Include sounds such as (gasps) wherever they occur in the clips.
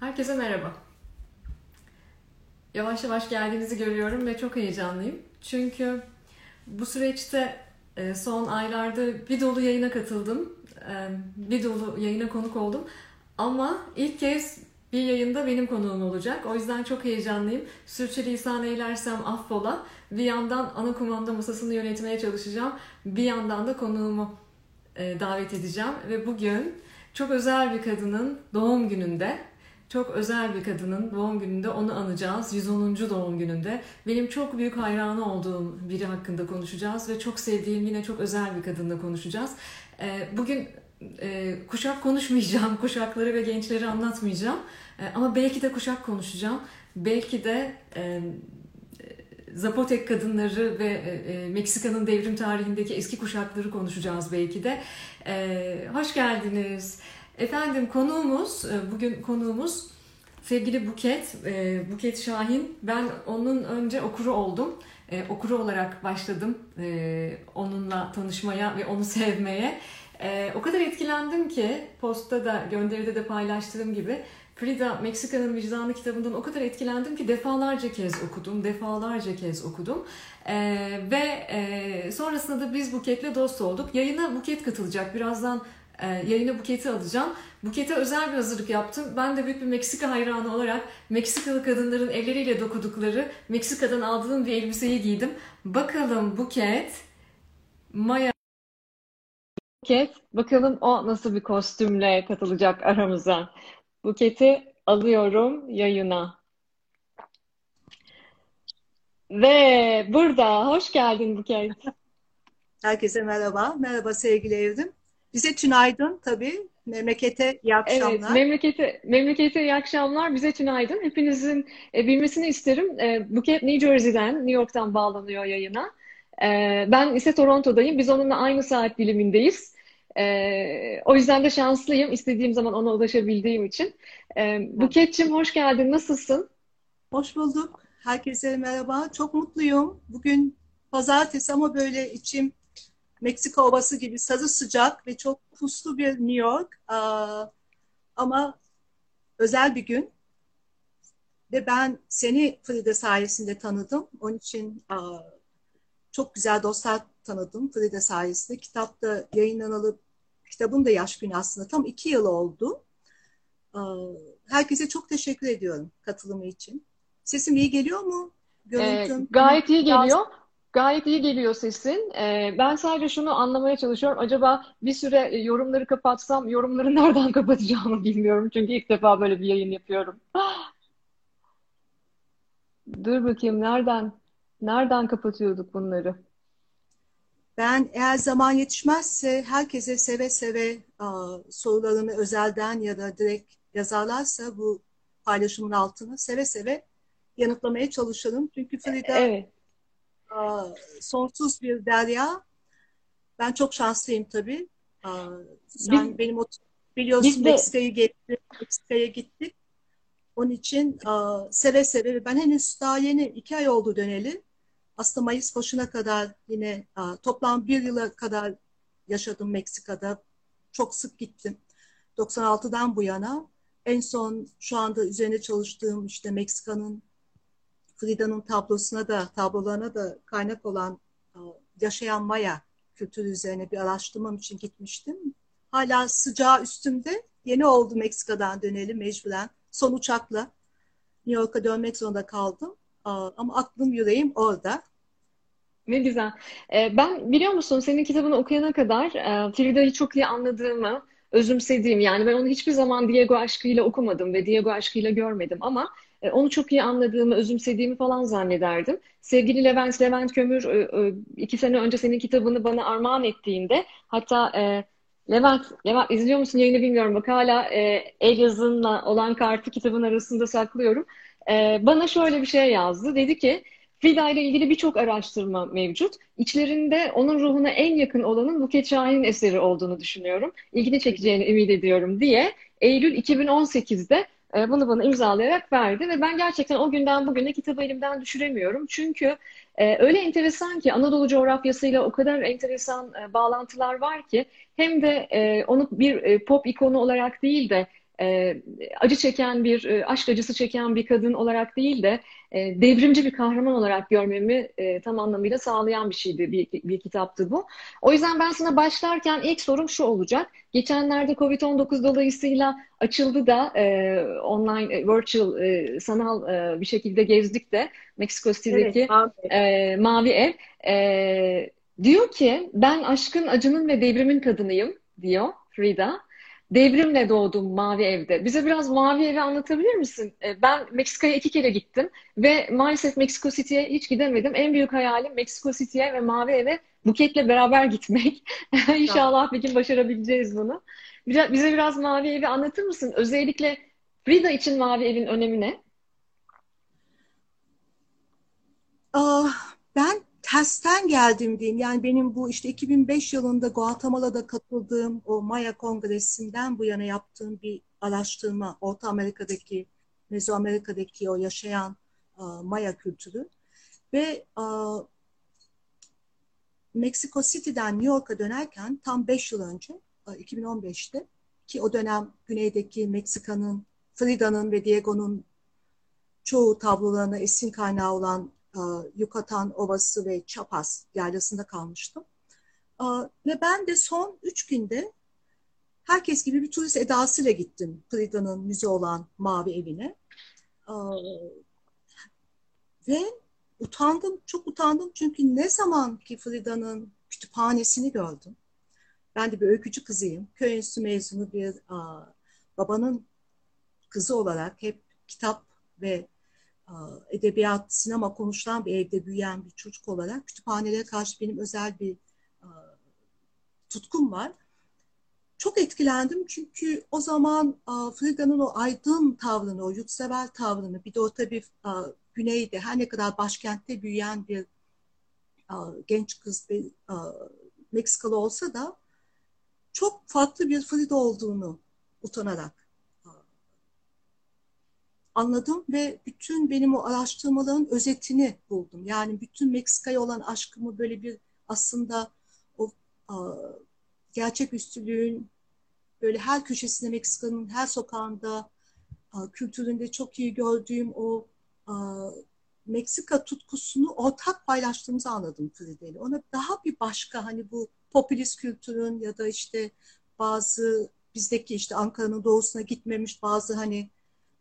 Herkese merhaba. Yavaş yavaş geldiğinizi görüyorum ve çok heyecanlıyım. Çünkü bu süreçte e, son aylarda bir dolu yayına katıldım. E, bir dolu yayına konuk oldum. Ama ilk kez bir yayında benim konuğum olacak. O yüzden çok heyecanlıyım. Sürçülisan eylersem affola. Bir yandan ana kumanda masasını yönetmeye çalışacağım. Bir yandan da konuğumu e, davet edeceğim. Ve bugün çok özel bir kadının doğum gününde çok özel bir kadının doğum gününde onu anacağız. 110. doğum gününde. Benim çok büyük hayranı olduğum biri hakkında konuşacağız ve çok sevdiğim yine çok özel bir kadınla konuşacağız. Ee, bugün e, kuşak konuşmayacağım, (laughs) kuşakları ve gençleri anlatmayacağım. Ee, ama belki de kuşak konuşacağım. Belki de e, Zapotek kadınları ve e, Meksika'nın devrim tarihindeki eski kuşakları konuşacağız belki de. Ee, hoş geldiniz. Efendim konuğumuz, e, bugün konuğumuz sevgili Buket, e, Buket Şahin. Ben onun önce okuru oldum. E, okuru olarak başladım onunla tanışmaya ve onu (laughs) sevmeye. O kadar etkilendim ki postta da gönderide de paylaştığım gibi Frida Meksika'nın Vicdanı kitabından o kadar etkilendim ki defalarca kez okudum, defalarca kez okudum. Ee, ve e, sonrasında da biz Buket'le dost olduk. Yayına Buket katılacak. Birazdan e, yayına Buket'i alacağım. Buket'e özel bir hazırlık yaptım. Ben de büyük bir Meksika hayranı olarak Meksikalı kadınların elleriyle dokudukları Meksika'dan aldığım bir elbiseyi giydim. Bakalım Buket, Maya Buket, bakalım o nasıl bir kostümle katılacak aramıza. Buket'i alıyorum yayına. Ve burada hoş geldin Buket. Herkese merhaba. Merhaba sevgili Evrim. Bize tünaydın tabii. Memlekete iyi akşamlar. Evet, memlekete, memlekete iyi akşamlar. Bize tünaydın. Hepinizin e, bilmesini isterim. E, Buket New Jersey'den, New York'tan bağlanıyor yayına. E, ben ise Toronto'dayım. Biz onunla aynı saat dilimindeyiz. E, o yüzden de şanslıyım. İstediğim zaman ona ulaşabildiğim için. E, Buket'cim hoş geldin. Nasılsın? Hoş bulduk. Herkese merhaba. Çok mutluyum. Bugün pazartesi ama böyle içim Meksika Ovası gibi sazı sıcak ve çok puslu bir New York. Ama özel bir gün. Ve ben seni Frida sayesinde tanıdım. Onun için çok güzel dostlar tanıdım Frida sayesinde. Kitap da yayınlanalı, kitabın da yaş günü aslında tam iki yıl oldu. Herkese çok teşekkür ediyorum katılımı için. Sesim iyi geliyor mu? Görüntüm. Ee, gayet iyi geliyor. Gayet iyi geliyor sesin. Ee, ben sadece şunu anlamaya çalışıyorum. Acaba bir süre yorumları kapatsam, yorumları (laughs) nereden kapatacağımı bilmiyorum. Çünkü ilk defa böyle bir yayın yapıyorum. (gasps) Dur bakayım nereden nereden kapatıyorduk bunları? Ben eğer zaman yetişmezse herkese seve seve a, sorularını özelden ya da direkt yazarlarsa bu paylaşımın altına seve seve yanıtlamaya çalışalım. Çünkü Frida evet sonsuz bir derya. Ben çok şanslıyım tabii. Sen biz, benim biliyorsun Meksika'ya gittik, Meksika'ya gittik. Onun için seve seve ben henüz daha yeni iki ay oldu döneli. Aslında Mayıs başına kadar yine toplam bir yıla kadar yaşadım Meksika'da. Çok sık gittim. 96'dan bu yana. En son şu anda üzerine çalıştığım işte Meksika'nın Frida'nın tablosuna da, tablolarına da kaynak olan e, yaşayan Maya kültürü üzerine bir araştırmam için gitmiştim. Hala sıcağı üstümde. Yeni oldu Meksika'dan dönelim mecburen. Son uçakla New York'a dönmek zorunda kaldım. Ama aklım yüreğim orada. Ne güzel. E, ben biliyor musun senin kitabını okuyana kadar e, Frida'yı çok iyi anladığımı, özümsediğim yani ben onu hiçbir zaman Diego aşkıyla okumadım ve Diego aşkıyla görmedim ama e, onu çok iyi anladığımı, özümsediğimi falan zannederdim. Sevgili Levent, Levent Kömür e, e, iki sene önce senin kitabını bana armağan ettiğinde hatta Levent, Levent izliyor musun yayını bilmiyorum bak hala el yazınla olan kartı kitabın arasında saklıyorum. bana şöyle bir şey yazdı. Dedi ki Frida ile ilgili birçok araştırma mevcut. İçlerinde onun ruhuna en yakın olanın Buket Şahin'in eseri olduğunu düşünüyorum. İlgini çekeceğini ümit ediyorum diye Eylül 2018'de e, bunu bana imzalayarak verdi ve ben gerçekten o günden bugüne kitabı elimden düşüremiyorum. Çünkü e, öyle enteresan ki Anadolu coğrafyasıyla o kadar enteresan e, bağlantılar var ki hem de onu bir pop ikonu olarak değil de e, acı çeken bir, e, aşk acısı çeken bir kadın olarak değil de e, devrimci bir kahraman olarak görmemi e, tam anlamıyla sağlayan bir şeydi, bir, bir kitaptı bu. O yüzden ben sana başlarken ilk sorum şu olacak. Geçenlerde Covid-19 dolayısıyla açıldı da e, online, e, virtual, e, sanal e, bir şekilde gezdik de Meksiko City'deki evet, mavi. E, mavi Ev. E, diyor ki ben aşkın, acının ve devrimin kadınıyım diyor Frida. Devrimle doğdum Mavi Ev'de. Bize biraz Mavi Ev'i anlatabilir misin? E, ben Meksika'ya iki kere gittim ve maalesef Meksiko City'ye hiç gidemedim. En büyük hayalim Meksiko City'ye ve Mavi Ev'e Buket'le beraber gitmek. (laughs) İnşallah bir gün başarabileceğiz bunu. Bize biraz Mavi Ev'i anlatır mısın? Özellikle Frida için Mavi Ev'in önemi ne? Ah, ben tersten geldim diyeyim. Yani benim bu işte 2005 yılında Guatemala'da katıldığım o Maya Kongresi'nden bu yana yaptığım bir araştırma. Orta Amerika'daki, Mezoamerika'daki o yaşayan uh, Maya kültürü. Ve uh, Mexico City'den New York'a dönerken tam 5 yıl önce, uh, 2015'te ki o dönem güneydeki Meksika'nın, Frida'nın ve Diego'nun çoğu tablolarına esin kaynağı olan e, Yucatan Ovası ve Chiapas yaylasında kalmıştım. E, ve ben de son üç günde herkes gibi bir turist edasıyla gittim Frida'nın müze olan Mavi Evine. E, ve utandım, çok utandım çünkü ne zaman ki Frida'nın kütüphanesini gördüm. Ben de bir öykücü kızıyım. Köy enstitü mezunu bir babanın kızı olarak hep kitap ve edebiyat, sinema konuşulan bir evde büyüyen bir çocuk olarak kütüphanelere karşı benim özel bir tutkum var. Çok etkilendim çünkü o zaman Frida'nın o aydın tavrını, o yurtsever tavrını, bir de o tabii güneyde her ne kadar başkentte büyüyen bir genç kız bir Meksikalı olsa da çok farklı bir Frida olduğunu utanarak anladım ve bütün benim o araştırmaların özetini buldum. Yani bütün Meksika'ya olan aşkımı böyle bir aslında o a, gerçeküstülüğün böyle her köşesinde Meksika'nın her sokağında a, kültüründe çok iyi gördüğüm o a, Meksika tutkusunu ortak paylaştığımızı anladım Fride'yle. Ona daha bir başka hani bu popülist kültürün ya da işte bazı bizdeki işte Ankara'nın doğusuna gitmemiş bazı hani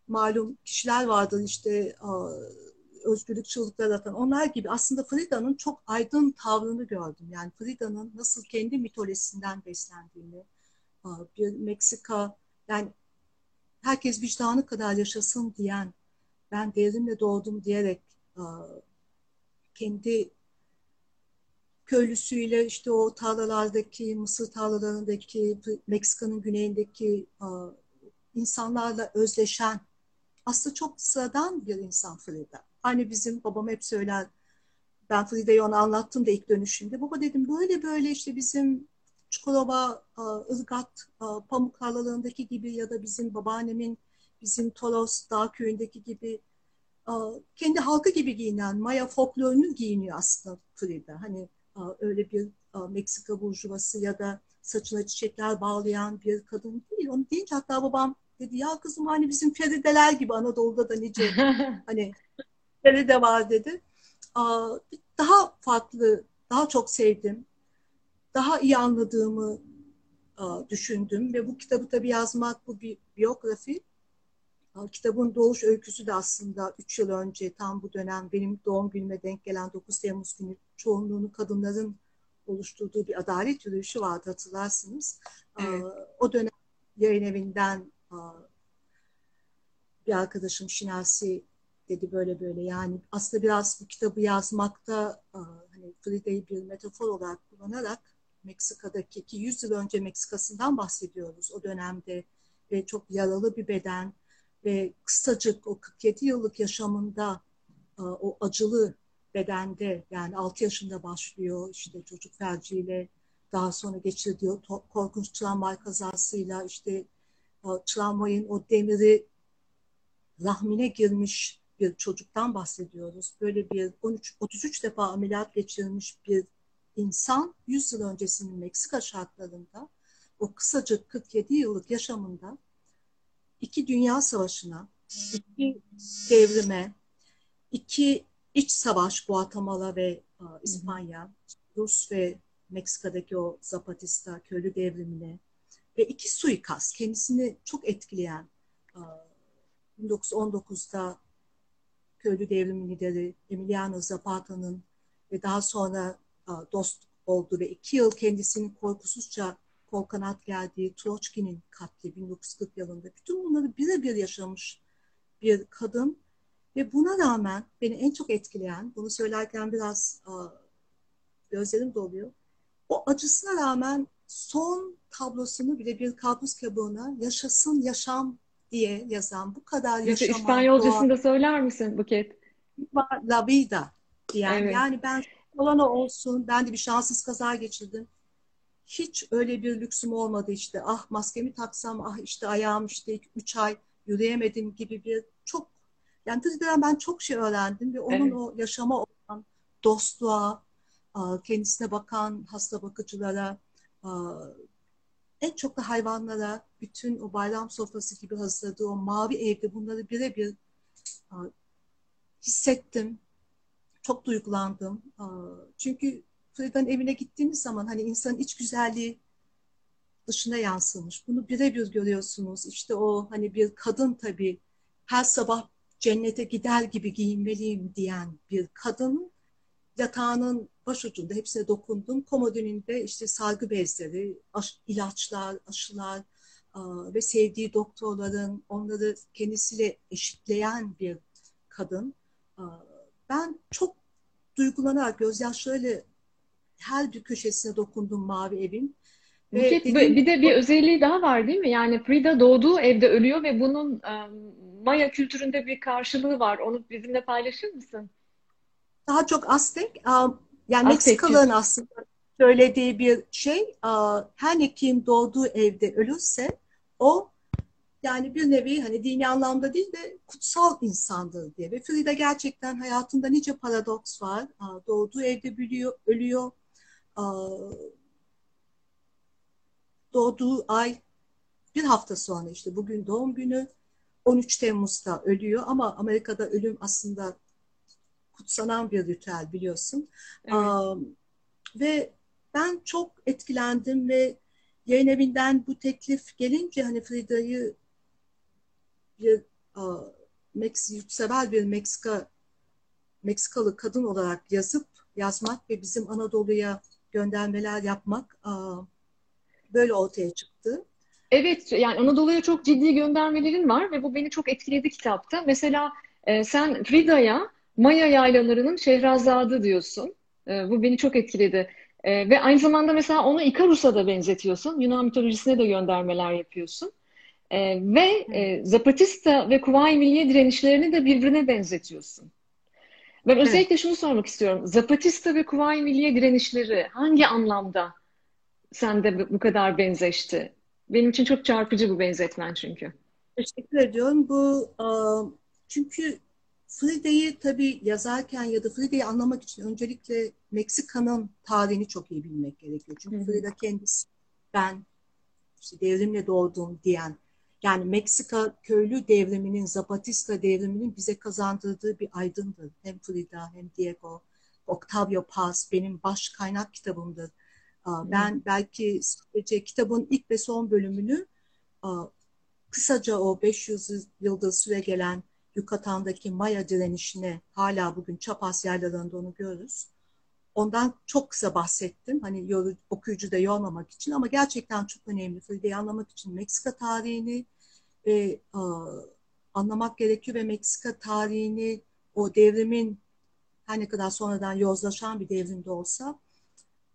malum kişiler vardır işte özgürlük çığlıkları atan onlar gibi aslında Frida'nın çok aydın tavrını gördüm. Yani Frida'nın nasıl kendi mitolojisinden beslendiğini bir Meksika yani herkes vicdanı kadar yaşasın diyen ben devrimle doğdum diyerek kendi köylüsüyle işte o tarlalardaki Mısır tarlalarındaki Meksika'nın güneyindeki insanlarla özleşen aslında çok sıradan bir insan Frida. Hani bizim babam hep söyler, ben Frida'yı ona anlattım da ilk dönüşünde. Baba dedim böyle böyle işte bizim Çukurova, Ilgat, Pamuk tarlalarındaki gibi ya da bizim babaannemin bizim Toros Dağ köyündeki gibi kendi halkı gibi giyinen Maya folklorunu giyiniyor aslında Frida. Hani öyle bir Meksika burjuvası ya da saçına çiçekler bağlayan bir kadın değil. Onu deyince hatta babam dedi ya kızım hani bizim Ferideler gibi Anadolu'da da nice (laughs) hani Feride var dedi. Daha farklı, daha çok sevdim. Daha iyi anladığımı düşündüm ve bu kitabı tabii yazmak bu bir biyografi. Kitabın doğuş öyküsü de aslında 3 yıl önce tam bu dönem benim doğum günüme denk gelen 9 Temmuz günü çoğunluğunu kadınların oluşturduğu bir adalet yürüyüşü vardı hatırlarsınız. Evet. O dönem yayın evinden bir arkadaşım Şinasi dedi böyle böyle. Yani aslında biraz bu kitabı yazmakta hani Frida'yı bir metafor olarak kullanarak Meksika'daki ki 100 yıl önce Meksika'sından bahsediyoruz o dönemde ve çok yaralı bir beden ve kısacık o 47 yıllık yaşamında o acılı bedende yani 6 yaşında başlıyor işte çocuk felciyle daha sonra geçirdiği korkunç tramvay kazasıyla işte tramvayın o demiri rahmine girmiş bir çocuktan bahsediyoruz. Böyle bir 13 33 defa ameliyat geçirmiş bir insan 100 yıl öncesinin Meksika şartlarında o kısacık 47 yıllık yaşamında iki dünya savaşına, iki devrime, iki iç savaş Guatemala ve uh, İspanya, Rus ve Meksika'daki o Zapatista köylü devrimine ve iki suikast kendisini çok etkileyen uh, 1919'da köylü devrimi lideri Emiliano Zapata'nın ve daha sonra dost oldu ve iki yıl kendisinin korkusuzca kol kanat geldiği Troçki'nin katli 1940 yılında bütün bunları birebir yaşamış bir kadın ve buna rağmen beni en çok etkileyen, bunu söylerken biraz gözlerim doluyor. O acısına rağmen son tablosunu bile bir kabus kabuğuna yaşasın yaşam diye yazan bu kadar yaşamak. İspanyolcasını da söyler misin Buket? La vida diyen. Evet. Yani ben olan olsun. Ben de bir şanssız kaza geçirdim. Hiç öyle bir lüksüm olmadı işte. Ah maskemi taksam, ah işte ayağım işte üç ay yürüyemedim gibi bir çok yani Twitter ben çok şey öğrendim ve onun evet. o yaşama olan dostluğa, kendisine bakan hasta bakıcılara, en çok da hayvanlara, bütün o bayram sofrası gibi hazırladığı o mavi evde bunları birebir hissettim. Çok duygulandım. Çünkü Freda'nın evine gittiğiniz zaman hani insanın iç güzelliği dışına yansımış. Bunu birebir görüyorsunuz. İşte o hani bir kadın tabii her sabah cennete gider gibi giyinmeliyim diyen bir kadın yatağının başucunda hepsine dokundum. Komodininde işte sargı bezleri, aş, ilaçlar, aşılar a, ve sevdiği doktorların onları kendisiyle eşitleyen bir kadın. A, ben çok duygulanarak gözyaşlarıyla her bir köşesine dokundum mavi evin. Buket, dediğim... bir de bir özelliği daha var değil mi? Yani Frida doğduğu evde ölüyor ve bunun Maya kültüründe bir karşılığı var. Onu bizimle paylaşır mısın? Daha çok Aztek. Yani Meksikalıların aslında söylediği bir şey. Her ne kim doğduğu evde ölürse o yani bir nevi hani dini anlamda değil de kutsal insandır diye. Ve Frida gerçekten hayatında nice paradoks var. Doğduğu evde biliyor, ölüyor. Doğduğu ay bir hafta sonra işte bugün doğum günü 13 Temmuz'da ölüyor ama Amerika'da ölüm aslında kutsanan bir ritüel biliyorsun. Evet. ve ben çok etkilendim ve yayın evinden bu teklif gelince hani Frida'yı bir uh, Meksika, yurtsever bir Meksika Meksikalı kadın olarak yazıp yazmak ve bizim Anadolu'ya göndermeler yapmak uh, böyle ortaya çıktı. Evet, yani Anadolu'ya çok ciddi göndermelerin var ve bu beni çok etkiledi kitapta. Mesela e, sen Frida'ya Maya yaylalarının Şehrazadı diyorsun. E, bu beni çok etkiledi. E, ve aynı zamanda mesela onu Ikarus'a da benzetiyorsun. Yunan mitolojisine de göndermeler yapıyorsun. E, ve e, Zapatista ve Kuvayi Milliye direnişlerini de birbirine benzetiyorsun. Ben evet. özellikle şunu sormak istiyorum. Zapatista ve Kuvayi Milliye direnişleri hangi anlamda sende bu kadar benzeşti? Benim için çok çarpıcı bu benzetmen çünkü. Teşekkür ediyorum. Bu çünkü Frida'yı tabii yazarken ya da Frida'yı anlamak için öncelikle Meksika'nın tarihini çok iyi bilmek gerekiyor. Çünkü Hı-hı. Frida kendisi ben işte devrimle doğdum diyen yani Meksika köylü devriminin, Zapatista devriminin bize kazandırdığı bir aydındır. Hem Frida hem Diego, Octavio Paz benim baş kaynak kitabımdır. Ben hmm. belki sadece kitabın ilk ve son bölümünü kısaca o 500 yıldır süre gelen Yukatan'daki Maya direnişine hala bugün Çapas yerlerinde onu görürüz. Ondan çok kısa bahsettim. Hani yoru, okuyucu da yormamak için ama gerçekten çok önemli. Frida'yı anlamak için Meksika tarihini ve e, anlamak gerekiyor ve Meksika tarihini o devrimin her ne kadar sonradan yozlaşan bir devrimde olsa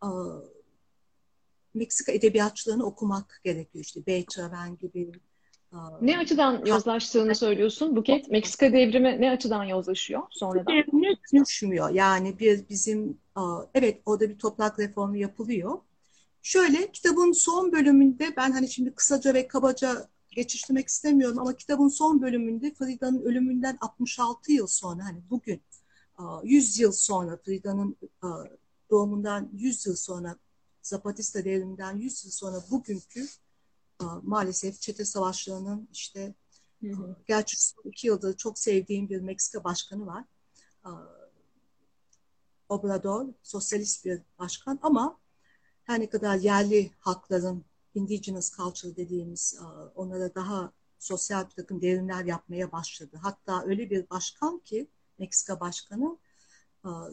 e, Meksika edebiyatçılarını okumak gerekiyor. İşte Beethoven gibi. Ne açıdan yozlaştığını söylüyorsun Buket? Meksika devrimi ne açıdan yozlaşıyor sonradan? Devrimi düşmüyor. Yani bir bizim evet orada bir toprak reformu yapılıyor. Şöyle kitabın son bölümünde ben hani şimdi kısaca ve kabaca geçiştirmek istemiyorum ama kitabın son bölümünde Frida'nın ölümünden 66 yıl sonra hani bugün 100 yıl sonra Frida'nın doğumundan 100 yıl sonra Zapatista devriminden 100 yıl sonra bugünkü maalesef çete savaşlarının işte Hı hı. Gerçi son iki yıldır çok sevdiğim bir Meksika başkanı var. Obrador, sosyalist bir başkan ama her ne kadar yerli halkların indigenous culture dediğimiz onlara daha sosyal bir takım devrimler yapmaya başladı. Hatta öyle bir başkan ki Meksika başkanı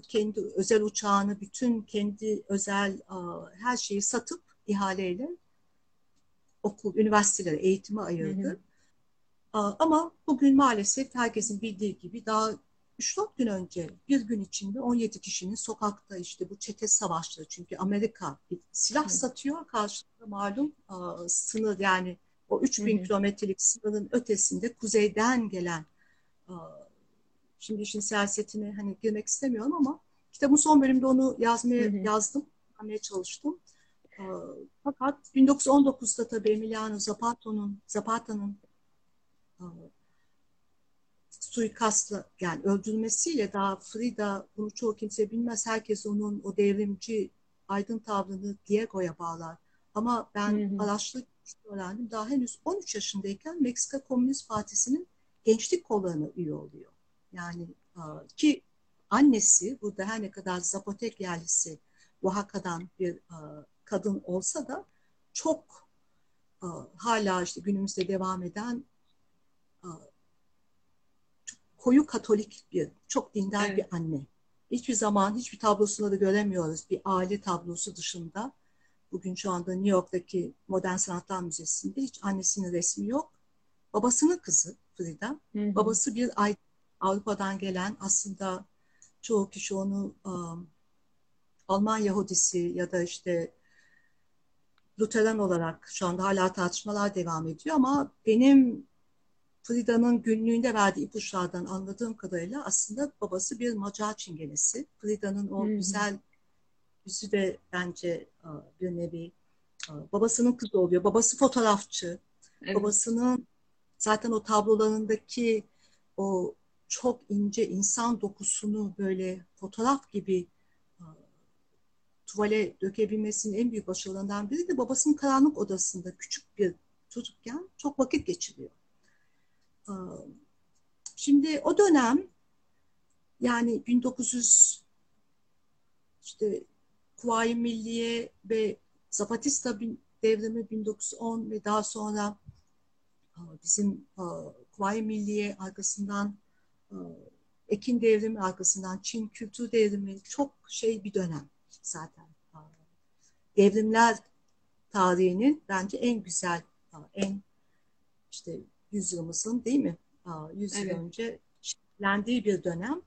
kendi özel uçağını, bütün kendi özel her şeyi satıp ihaleyle okul, üniversitelere, eğitime ayırdı. Hı hı. Ama bugün maalesef herkesin bildiği gibi daha 3-4 gün önce bir gün içinde 17 kişinin sokakta işte bu çete savaşları çünkü Amerika silah hı. satıyor karşılığında malum sınır yani o 3000 hı kilometrelik sınırın ötesinde kuzeyden gelen şimdi işin siyasetine hani girmek istemiyorum ama kitabın son bölümde onu yazmaya hı yazdım, yazmaya çalıştım. Fakat 1919'da tabii Emiliano Zapata'nın Zapata'nın suikastla yani öldürülmesiyle daha Frida bunu çoğu kimse bilmez. Herkes onun o devrimci aydın tavrını Diego'ya bağlar. Ama ben araştırıp öğrendim. Daha henüz 13 yaşındayken Meksika Komünist Partisi'nin gençlik kollarına üye oluyor. Yani ki annesi burada her ne kadar Zapotek yerlisi Oaxaca'dan bir kadın olsa da çok hala işte günümüzde devam eden koyu katolik bir, çok dindar evet. bir anne. Hiçbir zaman hiçbir tablosunda da göremiyoruz bir aile tablosu dışında. Bugün şu anda New York'taki Modern Sanatlar Müzesi'nde hiç annesinin resmi yok. Babasının kızı Frida. Hı hı. Babası bir ay Avrupa'dan gelen aslında çoğu kişi onu um, Alman Yahudisi ya da işte Lutheran olarak şu anda hala tartışmalar devam ediyor ama benim Frida'nın günlüğünde verdiği ipuçlardan anladığım kadarıyla aslında babası bir Macar çingenesi. Frida'nın o hmm. güzel yüzü de bence bir nevi babasının kızı oluyor. Babası fotoğrafçı. Evet. Babasının zaten o tablolarındaki o çok ince insan dokusunu böyle fotoğraf gibi tuvale dökebilmesinin en büyük başarılarından biri de babasının karanlık odasında küçük bir çocukken çok vakit geçiriyor. Şimdi o dönem yani 1900 işte Kuvayi Milliye ve Zapatista devrimi 1910 ve daha sonra bizim Kuvayi Milliye arkasından Ekin devrimi arkasından Çin kültür devrimi çok şey bir dönem zaten. Devrimler tarihinin bence en güzel, en işte yüzyılımızın değil mi? Yüz yıl evet. önce şekillendiği bir dönem.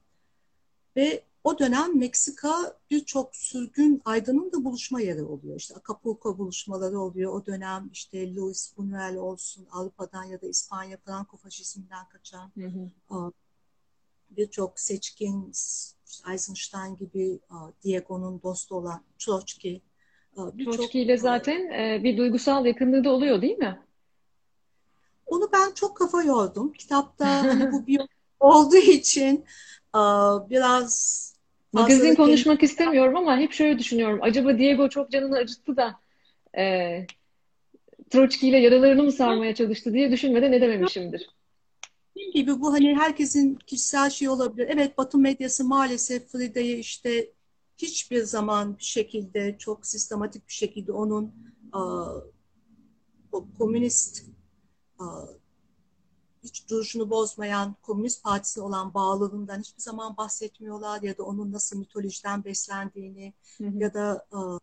Ve o dönem Meksika birçok sürgün aydının da buluşma yeri oluyor. İşte Acapulco buluşmaları oluyor. O dönem işte Luis Buñuel olsun Avrupa'dan ya da İspanya Franco faşizminden kaçan birçok seçkin Eisenstein gibi Diego'nun dostu olan Troçki. Troçki ile zaten bir duygusal yakınlığı da oluyor değil mi? Onu ben çok kafa yordum. Kitapta (laughs) hani bu bir olduğu için biraz Magazin konuşmak kendisi... istemiyorum ama hep şöyle düşünüyorum. Acaba Diego çok canını acıttı da e, Troçki ile yaralarını mı sarmaya çalıştı diye düşünmeden ne dememişimdir. Dediğim gibi bu hani herkesin kişisel şey olabilir. Evet Batı medyası maalesef Frida'yı işte hiçbir zaman bir şekilde çok sistematik bir şekilde onun uh, o komünist uh, hiç duruşunu bozmayan Komünist Partisi olan bağlılığından hiçbir zaman bahsetmiyorlar ya da onun nasıl mitolojiden beslendiğini hı hı. ya da uh,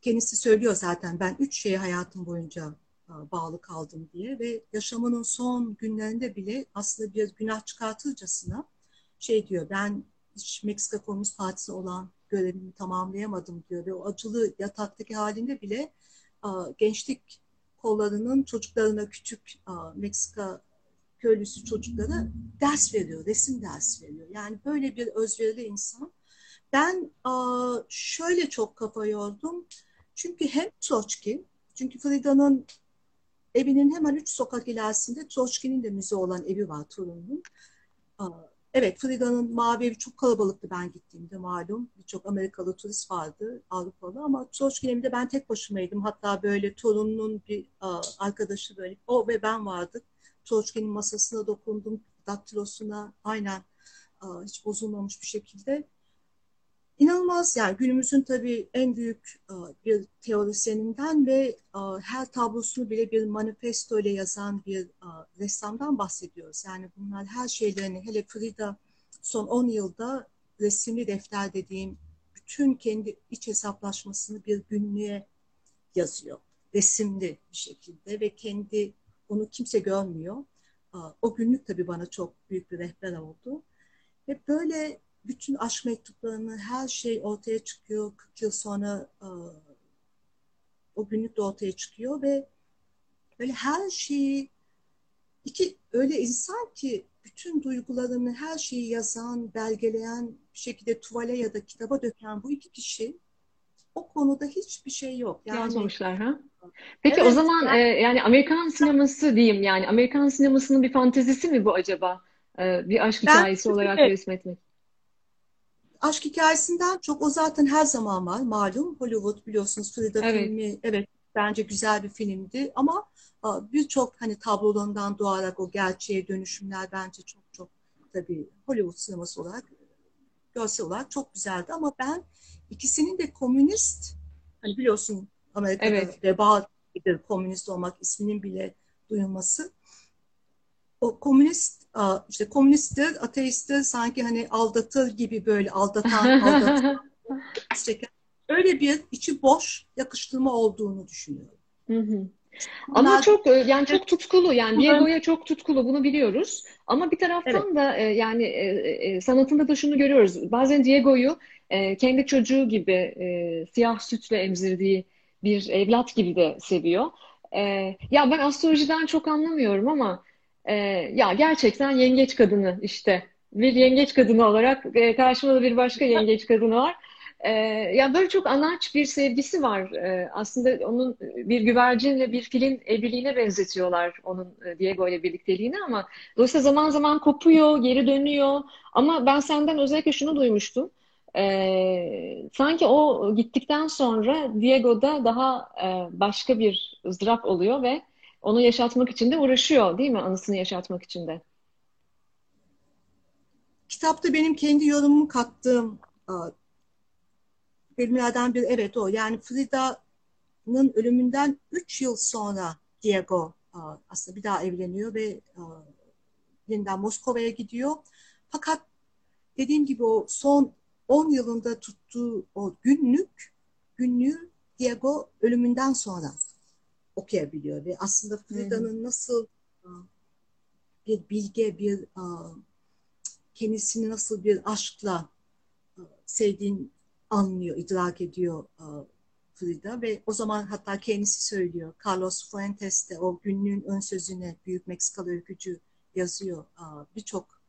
kendisi söylüyor zaten ben üç şeye hayatım boyunca bağlı kaldım diye ve yaşamının son günlerinde bile aslında bir günah çıkartırcasına şey diyor ben hiç Meksika Komünist Partisi olan görevimi tamamlayamadım diyor ve o acılı yataktaki halinde bile gençlik kollarının çocuklarına küçük Meksika köylüsü çocuklara ders veriyor, resim ders veriyor. Yani böyle bir özverili insan. Ben şöyle çok kafa yordum. Çünkü hem Troçki, çünkü Frida'nın Evinin hemen üç sokak ilerisinde Troçki'nin de müze olan evi var torununun. Evet, Frida'nın mavi evi çok kalabalıktı ben gittiğimde malum. Birçok Amerikalı turist vardı, Avrupalı ama Troçki'nin evinde ben tek başımaydım. Hatta böyle torununun bir arkadaşı böyle, o ve ben vardık. Troçki'nin masasına dokundum, daktilosuna aynen hiç bozulmamış bir şekilde. İnanılmaz yani günümüzün tabii en büyük bir teorisyeninden ve her tablosunu bile bir manifesto ile yazan bir ressamdan bahsediyoruz. Yani bunlar her şeylerini hele Frida son 10 yılda resimli defter dediğim bütün kendi iç hesaplaşmasını bir günlüğe yazıyor. Resimli bir şekilde ve kendi onu kimse görmüyor. O günlük tabii bana çok büyük bir rehber oldu. Ve böyle bütün aşk mektuplarını her şey ortaya çıkıyor. 40 yıl sonra o günlük de ortaya çıkıyor ve böyle her şeyi iki öyle insan ki bütün duygularını, her şeyi yazan, belgeleyen, bir şekilde tuvale ya da kitaba döken bu iki kişi o konuda hiçbir şey yok. Yani, Yazmamışlar ha? Peki evet, o zaman yani, e, yani Amerikan sineması diyeyim yani Amerikan sinemasının bir fantezisi mi bu acaba? E, bir aşk hikayesi olarak evet. resmetmek. Aşk hikayesinden çok o zaten her zaman var malum. Hollywood biliyorsunuz Frida evet. filmi evet bence güzel bir filmdi ama birçok hani tablolarından doğarak o gerçeğe dönüşümler bence çok çok tabii Hollywood sineması olarak görsel olarak çok güzeldi ama ben ikisinin de komünist hani biliyorsun Amerika'da evet. vebadır komünist olmak isminin bile duyulması o komünist işte komünisttir, ateisttir sanki hani aldatır gibi böyle aldatan, aldatan (laughs) öyle bir içi boş yakıştırma olduğunu düşünüyorum. Hı hı. Ama çok e, yani çok tutkulu yani Diego'ya çok tutkulu bunu biliyoruz. Ama bir taraftan evet. da e, yani e, sanatında da şunu görüyoruz. Bazen Diego'yu kendi çocuğu gibi siyah sütle emzirdiği bir evlat gibi de seviyor. Ya ben astrolojiden çok anlamıyorum ama ya gerçekten yengeç kadını işte bir yengeç kadını olarak karşımda bir başka (laughs) yengeç kadını var. E, yani böyle çok anaç bir sevgisi var. E, aslında onun bir güvercinle bir filin evliliğine benzetiyorlar onun e, Diego ile birlikteliğini ama dolayısıyla zaman zaman kopuyor, geri dönüyor. Ama ben senden özellikle şunu duymuştum. E, sanki o gittikten sonra Diego'da daha e, başka bir ızdırap oluyor ve onu yaşatmak için de uğraşıyor değil mi? Anısını yaşatmak için de. Kitapta benim kendi yorumumu kattığım filmlerden biri evet o. Yani Frida'nın ölümünden 3 yıl sonra Diego aslında bir daha evleniyor ve yeniden Moskova'ya gidiyor. Fakat dediğim gibi o son 10 yılında tuttuğu o günlük günlüğü Diego ölümünden sonra okuyabiliyor ve aslında Frida'nın nasıl bir bilge, bir kendisini nasıl bir aşkla sevdiğini anlıyor, idrak ediyor Frida ve o zaman hatta kendisi söylüyor. Carlos Fuentes de o günlüğün ön sözüne Büyük Meksikalı öykücü yazıyor. Birçok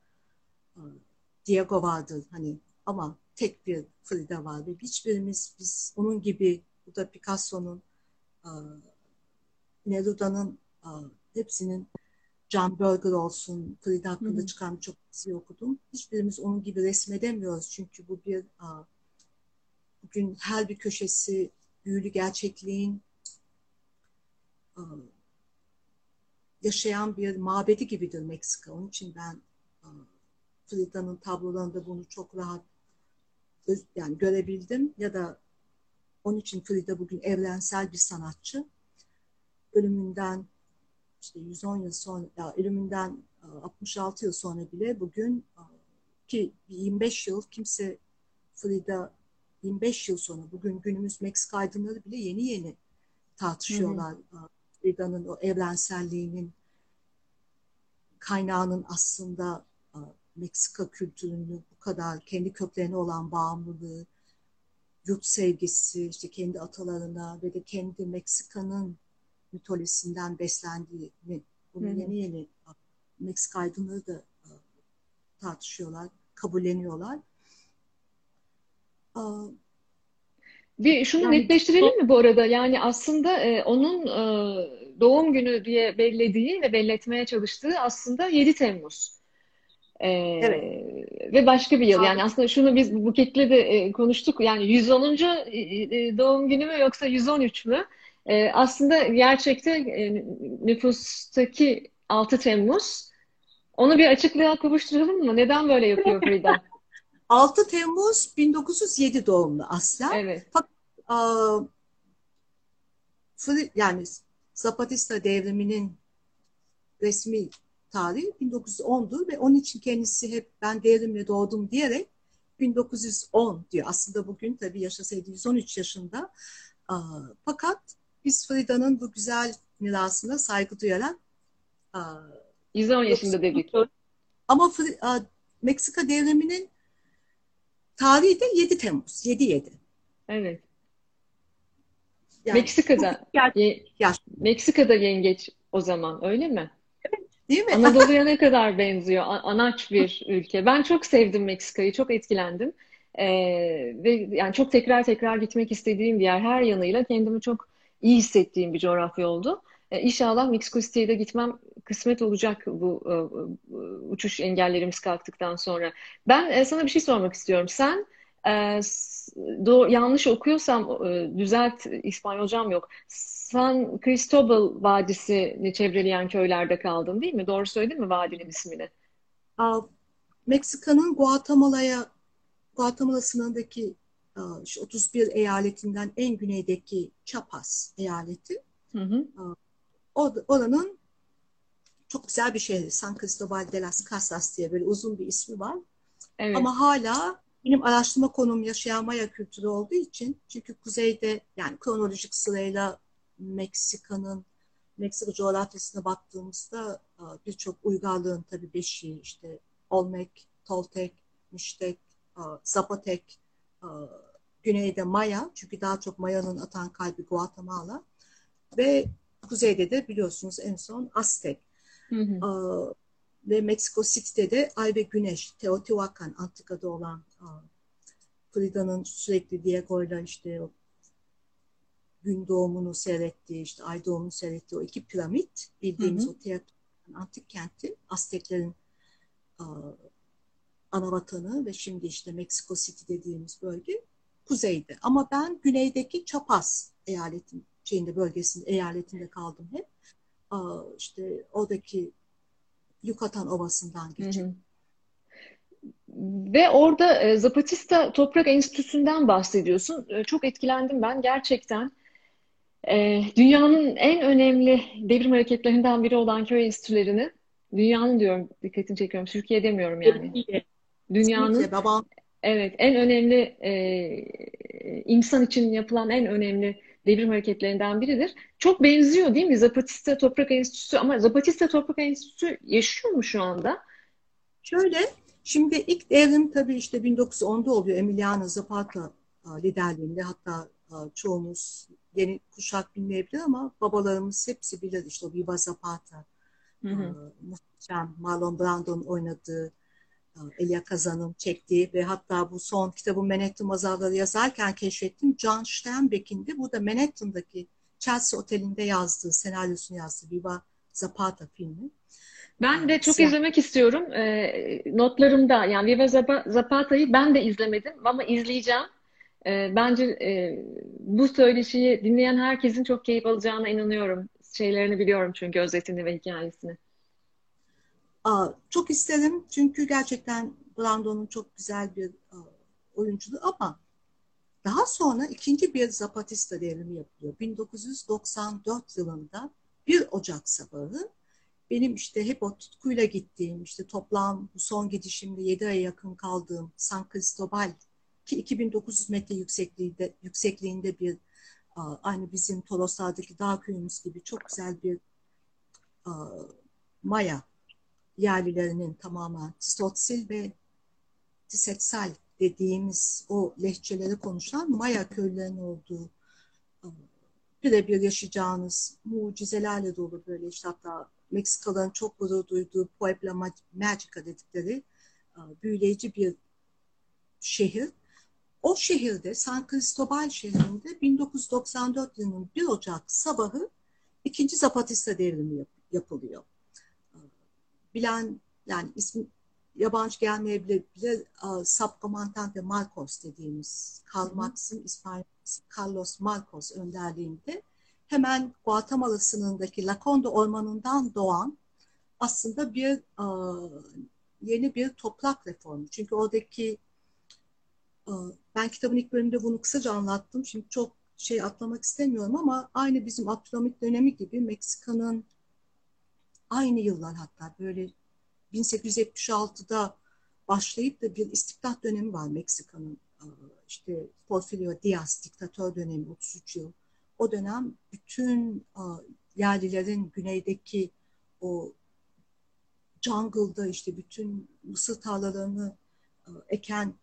Diego vardır hani ama tek bir Frida var ve hiçbirimiz biz onun gibi bu da Picasso'nun Neruda'nın hepsinin John Berger olsun, Frida hakkında çıkan birçok dizi okudum. Hiçbirimiz onun gibi resmedemiyoruz çünkü bu bir bugün her bir köşesi büyülü gerçekliğin yaşayan bir mabedi gibidir Meksika. Onun için ben Frida'nın tablolarında bunu çok rahat yani görebildim ya da onun için Frida bugün evrensel bir sanatçı. Ölümünden işte 110 yıl sonra, ya ölümünden 66 yıl sonra bile bugün ki 25 yıl kimse Frida 25 yıl sonra bugün günümüz Meksika aydınları bile yeni yeni tartışıyorlar. Veda'nın o evrenselliğinin kaynağının aslında Meksika kültürünü bu kadar kendi köklerine olan bağımlılığı, yurt sevgisi, işte kendi atalarına ve de kendi Meksika'nın mitolojisinden beslendiğini, bunu yeni yeni Meksika aydınları da tartışıyorlar, kabulleniyorlar. Bir şunu yani, netleştirelim mi bu arada? Yani aslında e, onun e, doğum günü diye bellediği ve belletmeye çalıştığı aslında 7 Temmuz. E, evet. Ve başka bir yıl. Yani aslında şunu biz Buket'le de e, konuştuk. Yani 110. E, e, doğum günü mü yoksa 113 mü? E, aslında gerçekte e, nüfustaki 6 Temmuz. Onu bir açıklığa kavuşturalım mı? Neden böyle yapıyor Frida? 6 (laughs) Temmuz 1907 doğumlu aslen. Evet. Fakat yani Zapatista devriminin resmi tarihi 1910'dur ve onun için kendisi hep ben devrimle doğdum diyerek 1910 diyor. Aslında bugün tabii yaşasaydı 113 yaşında. Fakat biz Frida'nın bu güzel mirasına saygı duyarak 110 yaşında dedik. (laughs) Ama Meksika devriminin tarihi de 7 Temmuz. 7-7. Evet. Yani, Meksika'da ye, Meksika'da yengeç o zaman öyle mi? Değil mi? Anadolu'ya (laughs) ne kadar benziyor. Anaç bir ülke. Ben çok sevdim Meksika'yı. Çok etkilendim. Ee, ve yani çok tekrar tekrar gitmek istediğim bir yer. Her yanıyla kendimi çok iyi hissettiğim bir coğrafya oldu. Ee, inşallah Meksiko City'ye de gitmem kısmet olacak bu e, e, uçuş engellerimiz kalktıktan sonra. Ben e, sana bir şey sormak istiyorum. Sen e, doğru, yanlış okuyorsam e, düzelt İspanyolcam yok. San Cristobal Vadisi'ni çevreleyen köylerde kaldın değil mi? Doğru söyledin mi vadinin ismini? Meksika'nın Guatemala'ya Guatemala sınırındaki 31 eyaletinden en güneydeki Chiapas eyaleti. Hı hı. Oranın çok güzel bir şehri. San Cristobal de las Casas diye böyle uzun bir ismi var. Evet. Ama hala benim araştırma konum yaşayan Maya kültürü olduğu için çünkü kuzeyde yani kronolojik sırayla Meksika'nın Meksika coğrafyasına baktığımızda birçok uygarlığın tabii beşiği işte Olmec, Toltek, Müştek, Zapotek, güneyde Maya çünkü daha çok Maya'nın atan kalbi Guatemala ve kuzeyde de biliyorsunuz en son Aztek. Hı hı ve Mexico City'de de Ay ve Güneş, Teotihuacan antikada olan Frida'nın sürekli Diego'yla işte o gün doğumunu seyrettiği, işte ay doğumunu seyrettiği o iki piramit bildiğimiz hı hı. o Teotihuacan antik kenti, Azteklerin ana vatanı ve şimdi işte Mexico City dediğimiz bölge kuzeyde. Ama ben güneydeki Chiapas eyaletin şeyinde bölgesinde eyaletinde kaldım hep. İşte oradaki Yucatan Ovası'ndan geçiyor. Ve orada e, Zapatista Toprak Enstitüsü'nden bahsediyorsun. E, çok etkilendim ben gerçekten. E, dünyanın en önemli devrim hareketlerinden biri olan köy enstitülerini, dünyanın diyorum, dikkatini çekiyorum, Türkiye demiyorum yani. Dünyanın evet en önemli e, insan için yapılan en önemli devrim hareketlerinden biridir. Çok benziyor değil mi Zapatista Toprak Enstitüsü ama Zapatista Toprak Enstitüsü yaşıyor mu şu anda? Şöyle, şimdi ilk devrim tabii işte 1910'da oluyor Emiliano Zapata liderliğinde hatta çoğumuz yeni kuşak bilmeyebilir ama babalarımız hepsi bilir işte o Viva Zapata, hı hı. Marlon Brando'nun oynadığı Elia Kazan'ın çektiği ve hatta bu son kitabı Manhattan Mazarları yazarken keşfettim. John Steinbeck'in de burada Manhattan'daki Chelsea Oteli'nde yazdığı, senaryosunu yazdığı Viva Zapata filmi. Ben de çok Siyah. izlemek istiyorum. E, notlarımda yani Viva Zapata'yı ben de izlemedim ama izleyeceğim. E, bence e, bu söyleşiyi dinleyen herkesin çok keyif alacağına inanıyorum. Şeylerini biliyorum çünkü özetini ve hikayesini. Çok isterim çünkü gerçekten Brando'nun çok güzel bir oyunculuğu ama daha sonra ikinci bir Zapatista devrimi yapılıyor. 1994 yılında 1 Ocak sabahı benim işte hep o tutkuyla gittiğim işte toplam son gidişimde 7 aya yakın kaldığım San Cristobal ki 2900 metre yüksekliğinde, yüksekliğinde bir aynı bizim Toroslar'daki dağ köyümüz gibi çok güzel bir Maya yerlilerinin tamamen Tsotzil ve Tisetsal dediğimiz o lehçeleri konuşan Maya köylerinin olduğu e, birebir yaşayacağınız mucizelerle dolu böyle işte hatta Meksikalıların çok gurur duyduğu Puebla Magica dedikleri e, büyüleyici bir şehir. O şehirde San Cristobal şehrinde 1994 yılının 1 Ocak sabahı ikinci Zapatista devrimi yapılıyor bilen yani ismi yabancı gelmeyebilir bile Subcomandante Marcos dediğimiz Karl Marx'ın İspanyol Carlos Marcos önderliğinde hemen Guatemala sınırındaki Laconda ormanından doğan aslında bir yeni bir toprak reformu. Çünkü oradaki ben kitabın ilk bölümünde bunu kısaca anlattım. Şimdi çok şey atlamak istemiyorum ama aynı bizim Abdülhamit dönemi gibi Meksika'nın aynı yıllar hatta böyle 1876'da başlayıp da bir istibdat dönemi var Meksika'nın. İşte Porfirio Diaz diktatör dönemi 33 yıl. O dönem bütün yerlilerin güneydeki o jungle'da işte bütün mısır tarlalarını eken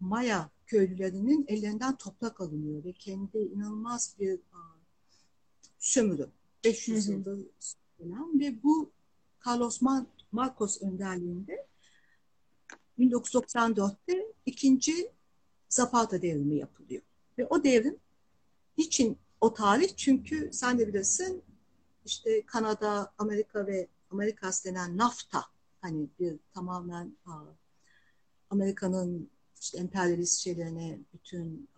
Maya köylülerinin ellerinden toprak alınıyor ve kendi inanılmaz bir sömürü. 500 yılda dönem ve bu Carlos Marcos önderliğinde 1994'te ikinci Zapata devrimi yapılıyor. Ve o devrim niçin o tarih? Çünkü sen de bilirsin işte Kanada, Amerika ve Amerikas denen NAFTA hani bir tamamen Amerika'nın işte emperyalist şeylerine bütün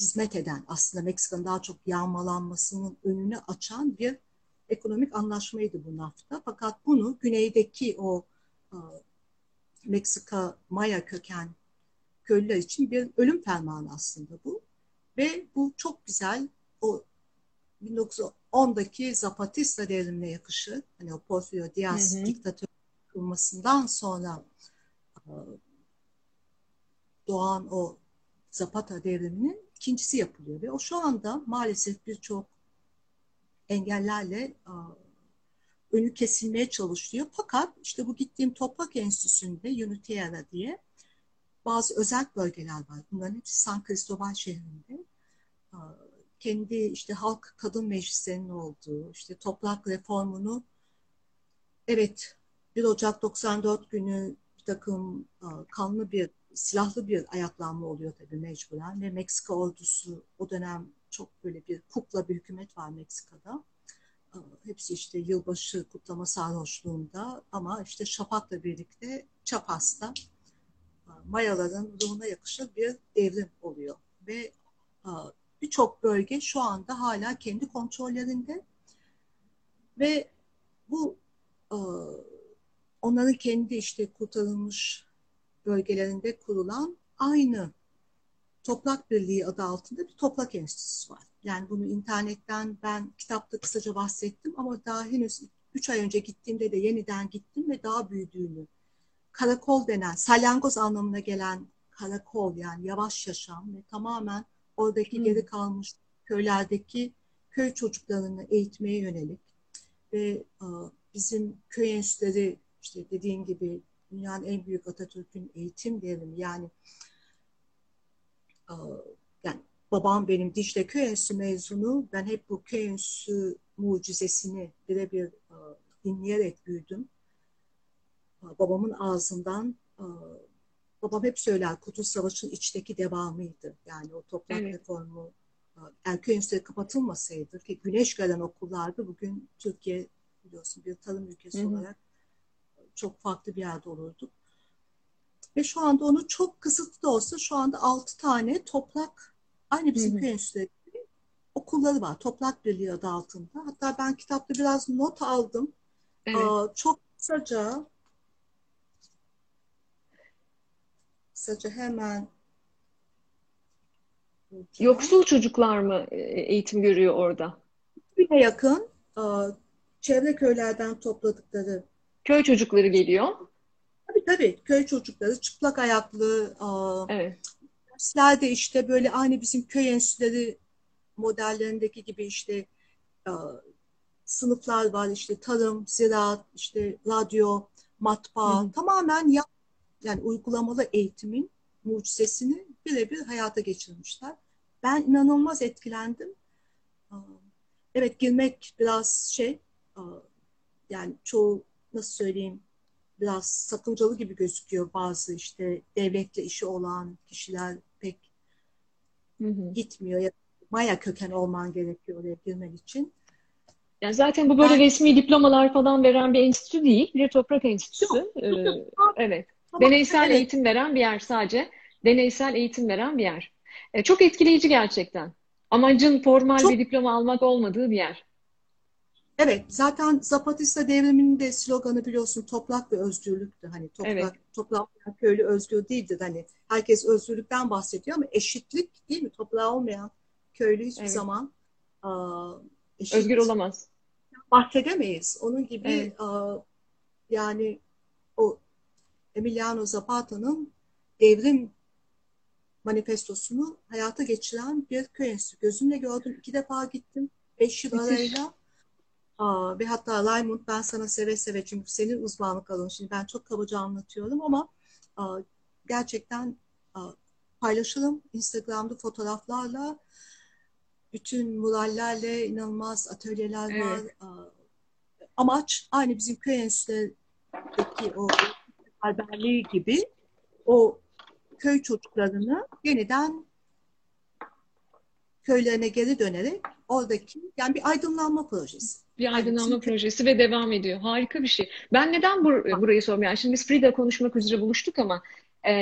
hizmet eden aslında Meksika'nın daha çok yağmalanmasının önünü açan bir ekonomik anlaşmaydı bu NAFTA. Fakat bunu güneydeki o Meksika Maya köken köylüler için bir ölüm fermanı aslında bu. Ve bu çok güzel o 1910'daki Zapatista devrimine yakışır. Hani o Porfirio Diaz diktatör kurmasından sonra doğan o Zapata devriminin ikincisi yapılıyor ve o şu anda maalesef birçok engellerle önü kesilmeye çalışılıyor. Fakat işte bu gittiğim Toprak Enstitüsü'nde Unitera diye bazı özel bölgeler var. Bunların hepsi San Cristobal şehrinde. Kendi işte halk kadın meclislerinin olduğu, işte toprak reformunu evet 1 Ocak 94 günü bir takım kanlı bir silahlı bir ayaklanma oluyor tabii mecburen ve Meksika ordusu o dönem çok böyle bir kukla bir hükümet var Meksika'da. Hepsi işte yılbaşı kutlama sarhoşluğunda ama işte Şafak'la birlikte Çapas'ta Mayaların ruhuna yakışır bir devrim oluyor. Ve birçok bölge şu anda hala kendi kontrollerinde ve bu onların kendi işte kurtarılmış bölgelerinde kurulan aynı Toprak Birliği adı altında bir toprak enstitüsü var. Yani bunu internetten ben kitapta kısaca bahsettim ama daha henüz 3 ay önce gittiğimde de yeniden gittim ve daha büyüdüğünü karakol denen salyangoz anlamına gelen karakol yani yavaş yaşam ve tamamen oradaki hmm. geri kalmış köylerdeki köy çocuklarını eğitmeye yönelik ve bizim köy enstitüleri işte dediğin gibi dünyanın en büyük Atatürk'ün eğitim devrimi yani yani babam benim Dicle Köy Enstitüsü mezunu. Ben hep bu köy enstitüsü mucizesini birebir dinleyerek büyüdüm. Babamın ağzından babam hep söyler Kurtuluş Savaşı'nın içteki devamıydı. Yani o toprak evet. reformu eğer köy enstitüleri kapatılmasaydı ki güneş gelen okullarda bugün Türkiye biliyorsun bir tarım ülkesi Hı-hı. olarak çok farklı bir yerde olurduk. Ve şu anda onu çok kısıtlı da olsa şu anda altı tane toprak aynı bizim köy enstitüleri okulları var. Toprak Birliği adı altında. Hatta ben kitapta biraz not aldım. Evet. Aa, çok kısaca kısaca hemen Yoksul çocuklar mı e, eğitim görüyor orada? Bir yakın çevre köylerden topladıkları Köy çocukları geliyor. Tabii tabii. Köy çocukları çıplak ayaklı. Evet. Dersler de işte böyle aynı bizim köy enstitüleri modellerindeki gibi işte sınıflar var. işte tarım, ziraat, işte radyo, matbaa. Hı. Tamamen ya, yani uygulamalı eğitimin mucizesini birebir hayata geçirmişler. Ben inanılmaz etkilendim. Evet girmek biraz şey yani çoğu nasıl söyleyeyim biraz sakıncalı gibi gözüküyor bazı işte devletle işi olan kişiler pek hı hı. gitmiyor ya Maya köken olman gerekiyor oraya girmek için. Yani zaten bu böyle ben, resmi diplomalar falan veren bir enstitü değil. Bir toprak enstitüsü. Yok, ee, evet. Ama, deneysel evet. eğitim veren bir yer sadece. Deneysel eğitim veren bir yer. Ee, çok etkileyici gerçekten. Amacın formal çok, bir diploma almak olmadığı bir yer. Evet, zaten Zapatista devriminin de sloganı biliyorsun toprak ve özgürlüktü. Hani toprak, evet. toprak köylü özgür değildir. Hani herkes özgürlükten bahsediyor ama eşitlik değil mi? Toprağı olmayan köylü hiçbir evet. zaman a, eşit, özgür olamaz. Bahsedemeyiz. Onun gibi evet. a, yani o Emiliano Zapata'nın devrim manifestosunu hayata geçiren bir köy enstitüsü. Gözümle gördüm. iki defa gittim. Beş yıl arayla. Aa, ve hatta Laymund ben sana seve seve çünkü senin uzmanlık alanın. Şimdi ben çok kabaca anlatıyorum ama aa, gerçekten aa, paylaşalım Instagram'da fotoğraflarla bütün murallerle inanılmaz atölyeler evet. var. Aa, amaç aynı bizim köy enstitüsündeki o haberliği gibi o köy çocuklarını yeniden köylerine geri dönerek oradaki yani bir aydınlanma projesi. Bir aydınlanma yani, projesi ve devam ediyor. Harika bir şey. Ben neden bur burayı sormuyorum? Yani şimdi biz Frida konuşmak üzere buluştuk ama e,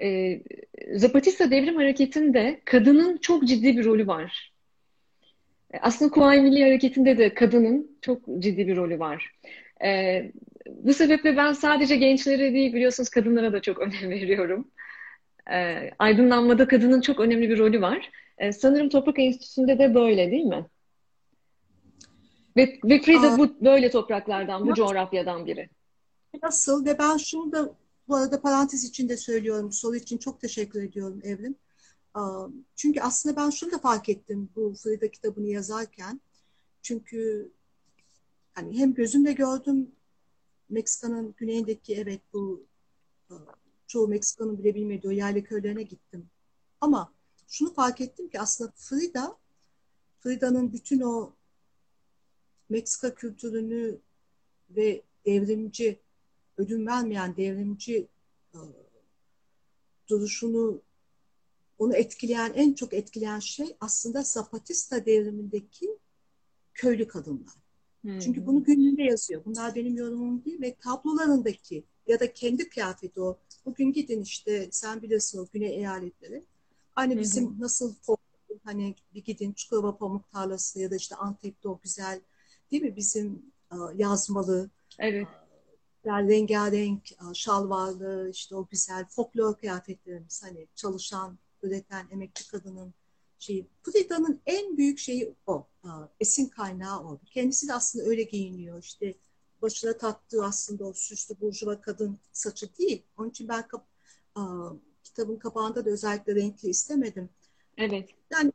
e, Zapatista Devrim Hareketi'nde kadının çok ciddi bir rolü var. E, aslında Kuvayi Milli Hareketi'nde de kadının çok ciddi bir rolü var. E, bu sebeple ben sadece gençlere değil biliyorsunuz kadınlara da çok (laughs) önem veriyorum. E, aydınlanmada kadının çok önemli bir rolü var. E, sanırım Toprak Enstitüsü'nde de böyle değil mi? Ve, ve Frida Aa, bu böyle topraklardan, bu nasıl, coğrafyadan biri. Nasıl? Ve ben şunu da bu arada parantez içinde söylüyorum. Soru için çok teşekkür ediyorum Evrim. Aa, çünkü aslında ben şunu da fark ettim bu Frida kitabını yazarken. Çünkü hani hem gözümle gördüm Meksika'nın güneyindeki evet bu çoğu Meksika'nın bile bilmediği o yerli köylerine gittim. Ama şunu fark ettim ki aslında Frida, Frida'nın bütün o Meksika kültürünü ve devrimci, ödün vermeyen devrimci e, duruşunu onu etkileyen, en çok etkileyen şey aslında Zapatista devrimindeki köylü kadınlar. Hmm. Çünkü bunu günlüğünde yazıyor. Bunlar benim yorumum değil ve tablolarındaki ya da kendi kıyafeti o. Bugün gidin işte sen bilirsin o güney eyaletleri. Hani bizim hmm. nasıl hani bir gidin Çukurova pamuk tarlası ya da işte Antep'te o güzel değil mi bizim yazmalı evet. yani rengarenk şalvarlı işte o güzel folklor kıyafetlerimiz hani çalışan üreten emekçi kadının şeyi. Frida'nın en büyük şeyi o. Esin kaynağı o. Kendisi de aslında öyle giyiniyor. İşte başına taktığı aslında o süslü burjuva kadın saçı değil. Onun için ben kitabın kapağında da özellikle renkli istemedim. Evet. Yani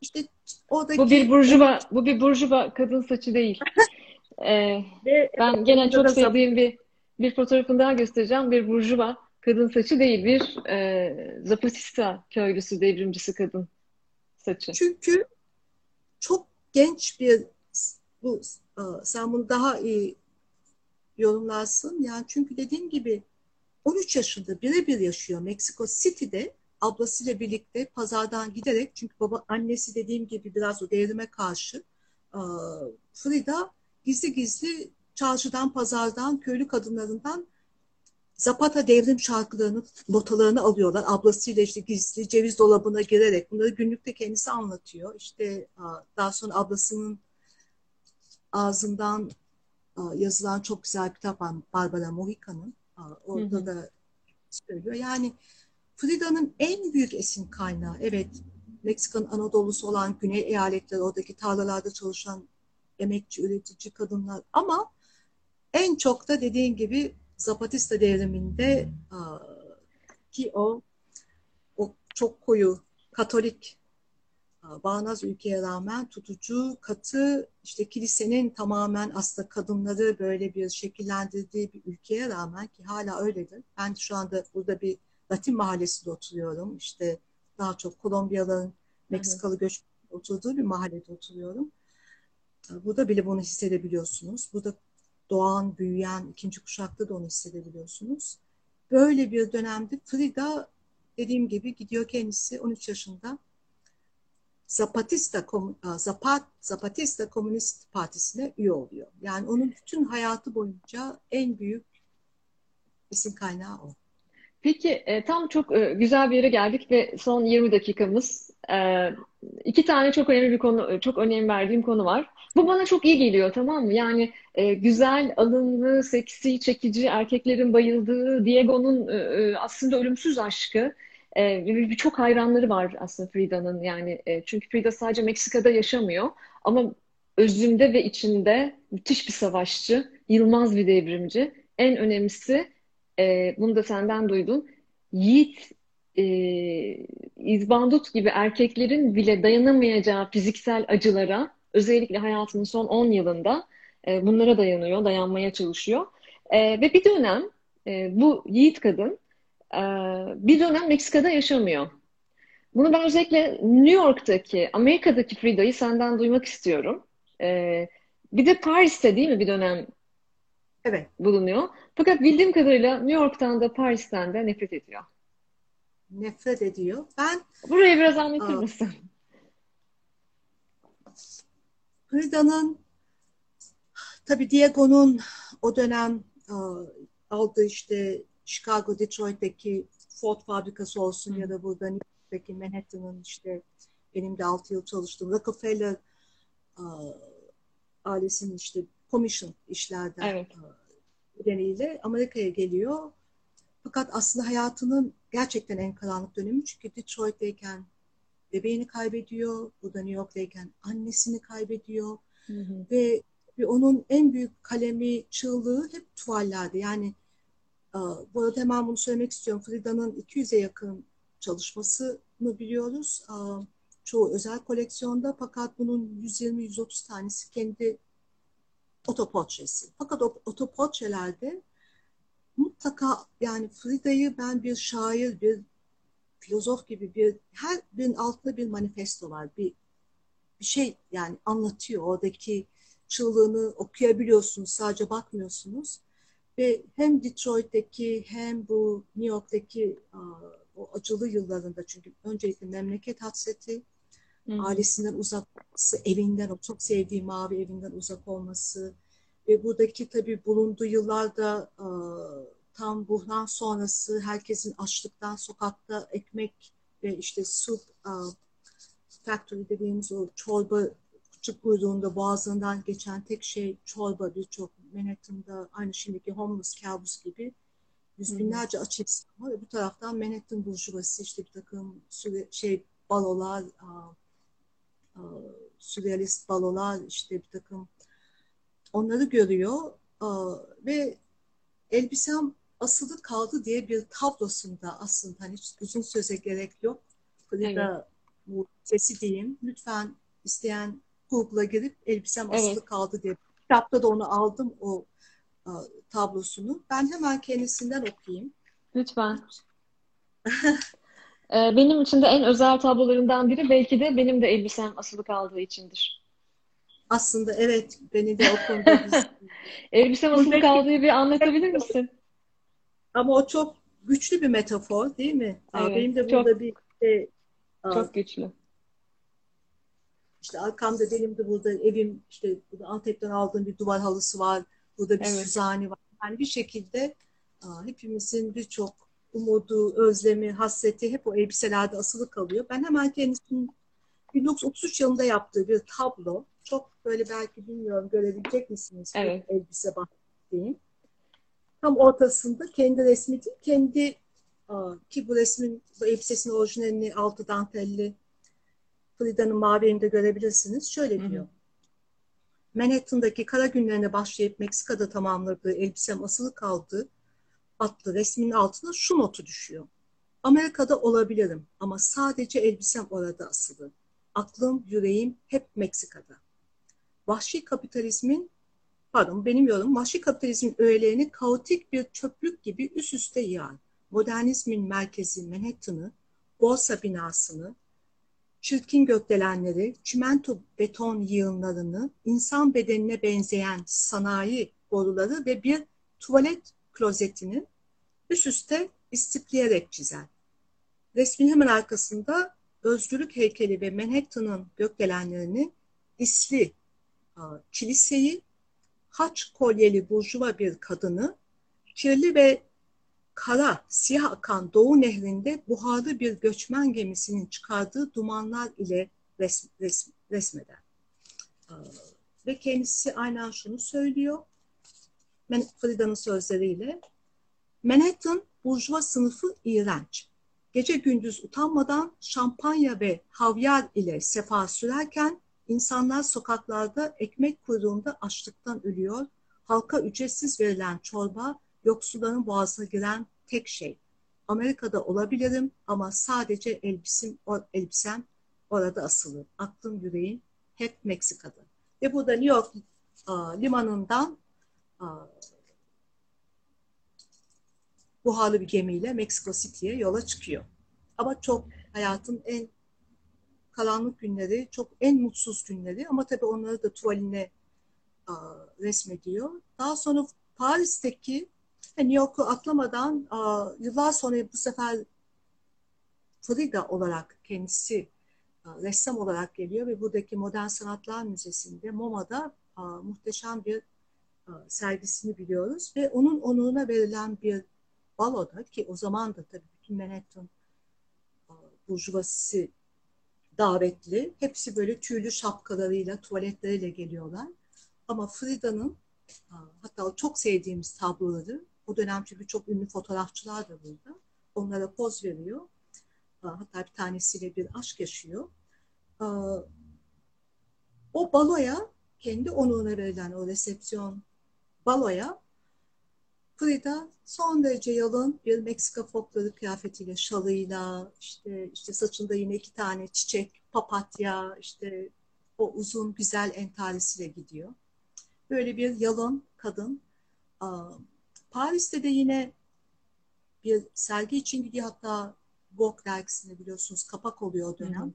işte oradaki... Bu bir burjuva, bu bir burjuva kadın saçı değil. (laughs) ee, Ve, ben gene çok sevdiğim bir bir fotoğrafını daha göstereceğim. Bir burjuva kadın saçı değil, bir e, Zapatista köylüsü, devrimcisi kadın saçı. Çünkü çok genç bir bu e, sen bunu daha iyi yorumlarsın. Yani çünkü dediğim gibi 13 yaşında birebir yaşıyor Meksiko City'de ablasıyla birlikte pazardan giderek çünkü baba annesi dediğim gibi biraz o devrime karşı Frida gizli gizli çarşıdan pazardan köylü kadınlarından Zapata devrim şarkılarını, notalarını alıyorlar. Ablasıyla işte gizli ceviz dolabına girerek bunları günlükte kendisi anlatıyor. İşte daha sonra ablasının ağzından yazılan çok güzel bir kitap var Barbara Mohica'nın. Orada hı hı. da söylüyor. Yani Frida'nın en büyük esin kaynağı evet Meksika'nın Anadolu'su olan güney eyaletleri oradaki tarlalarda çalışan emekçi, üretici kadınlar ama en çok da dediğin gibi Zapatista devriminde ki o o çok koyu Katolik bağnaz ülkeye rağmen tutucu, katı, işte kilisenin tamamen aslında kadınları böyle bir şekillendirdiği bir ülkeye rağmen ki hala öyledir. Ben şu anda burada bir Latin mahallesinde oturuyorum. İşte daha çok Kolombiyalıların Meksikalı göç oturduğu bir mahallede oturuyorum. Burada bile bunu hissedebiliyorsunuz. Burada doğan, büyüyen ikinci kuşakta da onu hissedebiliyorsunuz. Böyle bir dönemde Frida dediğim gibi gidiyor kendisi 13 yaşında Zapatista Zapat, Zapatista Komünist Partisi'ne üye oluyor. Yani onun bütün hayatı boyunca en büyük isim kaynağı o. Peki e, tam çok e, güzel bir yere geldik ve son 20 dakikamız. E, iki tane çok önemli bir konu, çok önem verdiğim konu var. Bu bana çok iyi geliyor tamam mı? Yani e, güzel, alımlı, seksi, çekici, erkeklerin bayıldığı Diego'nun e, e aslında ölümsüz aşkı. E, çok hayranları var aslında Frida'nın yani e, çünkü Frida sadece Meksika'da yaşamıyor ama özünde ve içinde müthiş bir savaşçı, yılmaz bir devrimci. En önemlisi e, bunu da senden duydum. Yiğit e, izbandut gibi erkeklerin bile dayanamayacağı fiziksel acılara özellikle hayatının son 10 yılında e, bunlara dayanıyor, dayanmaya çalışıyor. E, ve bir dönem e, bu yiğit kadın bir dönem Meksika'da yaşamıyor. Bunu ben özellikle New York'taki, Amerika'daki Frida'yı senden duymak istiyorum. E, bir de Paris'te değil mi bir dönem evet. bulunuyor. Fakat bildiğim kadarıyla New York'tan da Paris'ten de nefret ediyor. Nefret ediyor. Ben Burayı biraz anlatır aa, mısın? Frida'nın tabii Diego'nun o dönem aldığı işte Chicago, Detroit'teki Ford fabrikası olsun Hı. ya da burada New York'taki Manhattan'ın işte benim de 6 yıl çalıştığım Rockefeller aa, ailesinin işte commission işlerden evet. nedeniyle Amerika'ya geliyor. Fakat aslında hayatının gerçekten en karanlık dönemi çünkü Detroit'teyken bebeğini kaybediyor. Burada New York'tayken annesini kaybediyor. Hı hı. Ve, ve onun en büyük kalemi, çığlığı hep tuvallerde. Yani bu arada hemen bunu söylemek istiyorum. Frida'nın 200'e yakın çalışmasını biliyoruz. Çoğu özel koleksiyonda fakat bunun 120-130 tanesi kendi otoportresi. Fakat otoportrelerde mutlaka yani Frida'yı ben bir şair, bir filozof gibi bir her birinin altında bir manifesto var. Bir, bir şey yani anlatıyor. Oradaki çığlığını okuyabiliyorsunuz. Sadece bakmıyorsunuz. Ve hem Detroit'teki hem bu New York'taki o acılı yıllarında çünkü öncelikle memleket hasreti, Hı. ailesinden uzak olması, evinden, o çok sevdiği mavi evinden uzak olması ve buradaki tabii bulunduğu yıllarda tam buhran sonrası herkesin açlıktan sokakta ekmek ve işte su e, factory dediğimiz o çorba küçük kuyruğunda boğazından geçen tek şey çorba birçok Manhattan'da aynı şimdiki homeless kabus gibi yüz binlerce aç insan var. Ve bu taraftan Manhattan burjuvası işte bir takım şey balolar, sürrealist balolar, işte bir takım onları görüyor ve elbisem asılı kaldı diye bir tablosunda aslında hani hiç uzun söze gerek yok. Frida evet. sesi diyeyim. Lütfen isteyen Google'a girip elbisem asılı evet. kaldı diye. Kitapta da onu aldım o tablosunu. Ben hemen kendisinden okuyayım. Lütfen. Ee, (laughs) benim için de en özel tablolarından biri belki de benim de elbisem asılı kaldığı içindir. Aslında evet beni de o konuda (laughs) Elbisem asılı kaldığı bir anlatabilir misin? Ama o çok güçlü bir metafor değil mi? Evet, benim de burada çok, bir şey, çok güçlü. İşte arkamda benim de burada evim işte burada Antep'ten aldığım bir duvar halısı var. Burada bir evet. süzani var. Yani bir şekilde hepimizin birçok umudu, özlemi, hasreti hep o elbiselerde asılı kalıyor. Ben hemen kendisinin 1933 yılında yaptığı bir tablo. Çok böyle belki bilmiyorum görebilecek misiniz? Evet. Elbise bahsettiğim. Tam ortasında kendi resmi değil, kendi ki bu resmin, bu elbisesinin orijinalini altı dantelli Frida'nın mavi görebilirsiniz. Şöyle diyor. Hı hı. Manhattan'daki kara günlerine başlayıp Meksika'da tamamladığı elbisem asılı kaldı adlı resmin altına şu notu düşüyor. Amerika'da olabilirim ama sadece elbisem orada asılı. Aklım, yüreğim hep Meksika'da. Vahşi kapitalizmin, pardon benim yorumum, vahşi kapitalizmin öğelerini kaotik bir çöplük gibi üst üste yığar. Modernizmin merkezi Manhattan'ı, borsa binasını, çirkin gökdelenleri, çimento beton yığınlarını, insan bedenine benzeyen sanayi boruları ve bir tuvalet klozetini üst üste istikleyerek çizer. Resmin hemen arkasında özgürlük heykeli ve Manhattan'ın gökdelenlerini, isli kiliseyi, haç kolyeli burjuva bir kadını, kirli ve kara, siyah akan Doğu Nehri'nde buharlı bir göçmen gemisinin çıkardığı dumanlar ile resm, resm, resmeder. Ee, ve kendisi aynen şunu söylüyor. Frida'nın sözleriyle Manhattan burjuva sınıfı iğrenç. Gece gündüz utanmadan şampanya ve havyar ile sefa sürerken insanlar sokaklarda ekmek kuyruğunda açlıktan ölüyor. Halka ücretsiz verilen çorba yoksulların boğazına giren tek şey. Amerika'da olabilirim ama sadece elbisim, elbisem orada asılı. Aklım yüreğim hep Meksika'da. Ve bu da New York a, limanından a, buharlı bir gemiyle Meksiko City'ye yola çıkıyor. Ama çok hayatın en karanlık günleri, çok en mutsuz günleri ama tabii onları da tuvaline a, resmediyor. Daha sonra Paris'teki New York'u atlamadan yıllar sonra bu sefer Frida olarak kendisi ressam olarak geliyor ve buradaki Modern Sanatlar Müzesi'nde MoMA'da muhteşem bir sergisini biliyoruz ve onun onuruna verilen bir baloda ki o zaman da tabii bütün Manhattan a, burjuvası davetli. Hepsi böyle tüylü şapkalarıyla, tuvaletleriyle geliyorlar. Ama Frida'nın hatta çok sevdiğimiz tabloları o dönem çünkü çok ünlü fotoğrafçılar da burada. Onlara poz veriyor. Hatta bir tanesiyle bir aşk yaşıyor. O baloya kendi onuruna verilen o resepsiyon baloya Frida son derece yalın bir Meksika folkloru kıyafetiyle, şalıyla, işte işte saçında yine iki tane çiçek, papatya, işte o uzun güzel entarisiyle gidiyor. Böyle bir yalın kadın. Paris'te de yine bir sergi için gidiyor hatta Vogue dergisinde biliyorsunuz kapak oluyor o dönem. Hı hı.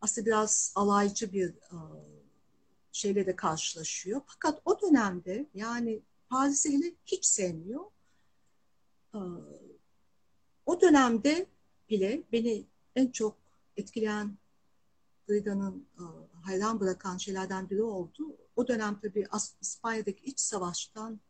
Aslında biraz alaycı bir şeyle de karşılaşıyor. Fakat o dönemde yani Paris'i hiç sevmiyor. O dönemde bile beni en çok etkileyen Frida'nın hayran bırakan şeylerden biri oldu. O dönem tabii İspanya'daki iç savaştan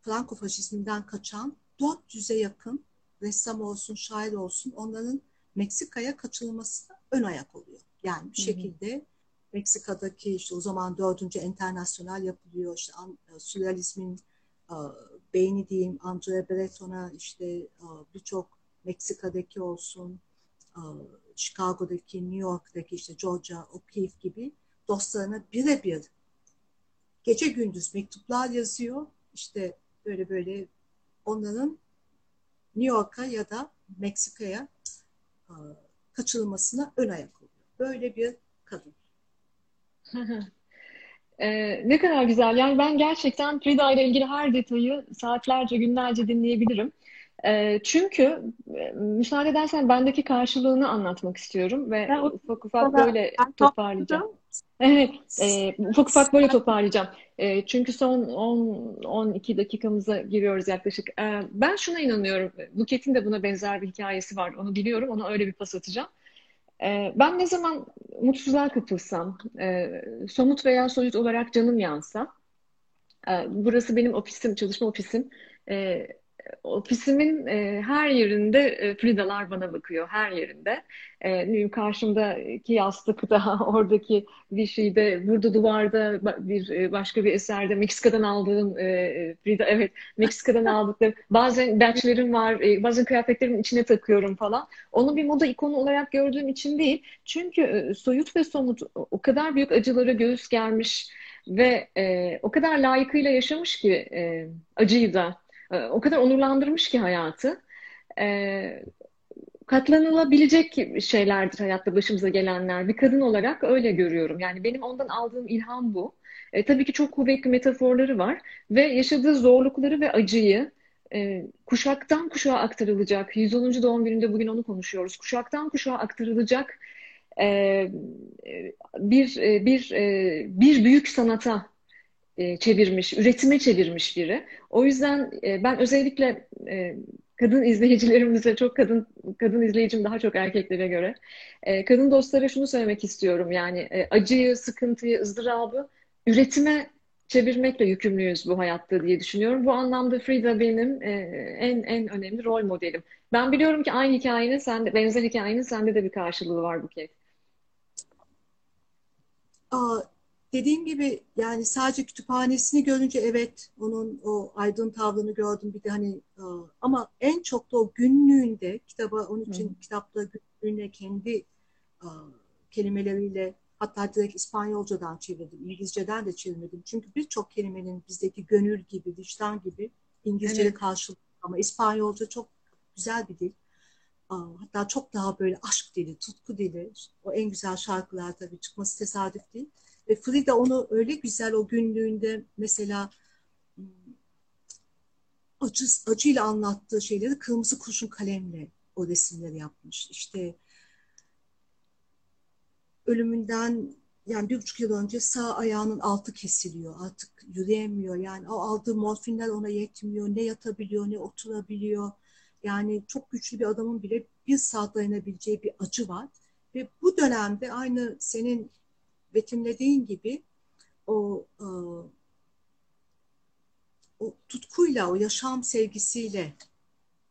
Franco faşizminden kaçan 400'e yakın ressam olsun, şair olsun onların Meksika'ya kaçırılmasına ön ayak oluyor. Yani bir şekilde hı hı Meksika'daki işte o zaman dördüncü internasyonel yapılıyor. İşte e, sürrealizmin e, beyni diyeyim Andrea Breton'a işte e, birçok Meksika'daki olsun Chicago'daki, New York'taki işte Georgia O'Keeffe gibi dostlarına birebir gece gündüz mektuplar yazıyor. İşte böyle böyle onların New York'a ya da Meksika'ya kaçırılmasına ön ayak oluyor. Böyle bir kadın. Ee, (laughs) ne kadar güzel. Yani ben gerçekten Frida ile ilgili her detayı saatlerce, günlerce dinleyebilirim. Ee, çünkü e, müsaade edersen bendeki karşılığını anlatmak istiyorum ve ben, ufak ufak böyle toparlayacağım. (laughs) Evet, e, ufak ufak böyle toparlayacağım. E, çünkü son 10-12 dakikamıza giriyoruz yaklaşık. E, ben şuna inanıyorum. Buket'in de buna benzer bir hikayesi var. Onu biliyorum. Ona öyle bir pas atacağım. Ee, ben ne zaman mutsuzluğa kapılsam, e, somut veya soyut olarak canım yansa, e, burası benim ofisim, çalışma ofisim. E, ofisimin e, her yerinde e, Fridalar bana bakıyor, her yerinde. E, karşımdaki yastıkta, (laughs) oradaki bir şeyde, burada duvarda bir e, başka bir eserde Meksika'dan aldığım e, Frida, evet Meksika'dan (laughs) aldıklarım. Bazen batchlerim var, e, bazen kıyafetlerimin içine takıyorum falan. Onu bir moda ikonu olarak gördüğüm için değil. Çünkü e, soyut ve somut o kadar büyük acılara göğüs germiş ve e, o kadar layıkıyla yaşamış ki e, acıyı da ee, o kadar onurlandırmış ki hayatı. E, katlanılabilecek şeylerdir hayatta başımıza gelenler. Bir kadın olarak öyle görüyorum. Yani benim ondan aldığım ilham bu. E, tabii ki çok kuvvetli metaforları var ve yaşadığı zorlukları ve acıyı e, kuşaktan kuşağa aktarılacak. 110. doğum gününde bugün onu konuşuyoruz. Kuşaktan kuşağa aktarılacak e, bir bir bir büyük sanata e, çevirmiş, üretime çevirmiş biri. O yüzden e, ben özellikle e, kadın izleyicilerimize çok kadın kadın izleyicim daha çok erkeklere göre kadın dostlara şunu söylemek istiyorum yani acıyı, sıkıntıyı, ızdırabı üretime çevirmekle yükümlüyüz bu hayatta diye düşünüyorum. Bu anlamda Frida benim e, en en önemli rol modelim. Ben biliyorum ki aynı hikayenin sende, benzer hikayenin sende de bir karşılığı var Buket. Aa, dediğim gibi yani sadece kütüphanesini görünce evet onun o aydın tavrını gördüm bir de hani ama en çok da o günlüğünde kitaba onun için Hı. kitapta günlüğüne kendi kelimeleriyle hatta direkt İspanyolcadan çevirdim, İngilizceden de çevirmedim. Çünkü birçok kelimenin bizdeki gönül gibi, vicdan gibi İngilizce'de evet. karşılığı ama İspanyolca çok güzel bir dil. Hatta çok daha böyle aşk dili, tutku dili. O en güzel şarkılar tabii çıkması tesadüf değil. Ve Frida onu öyle güzel o günlüğünde mesela acı, acıyla anlattığı şeyleri kırmızı kurşun kalemle o resimleri yapmış. İşte ölümünden yani bir buçuk yıl önce sağ ayağının altı kesiliyor. Artık yürüyemiyor. Yani o aldığı morfinler ona yetmiyor. Ne yatabiliyor ne oturabiliyor. Yani çok güçlü bir adamın bile bir saat dayanabileceği bir acı var. Ve bu dönemde aynı senin betimlediğin gibi o e, o tutkuyla, o yaşam sevgisiyle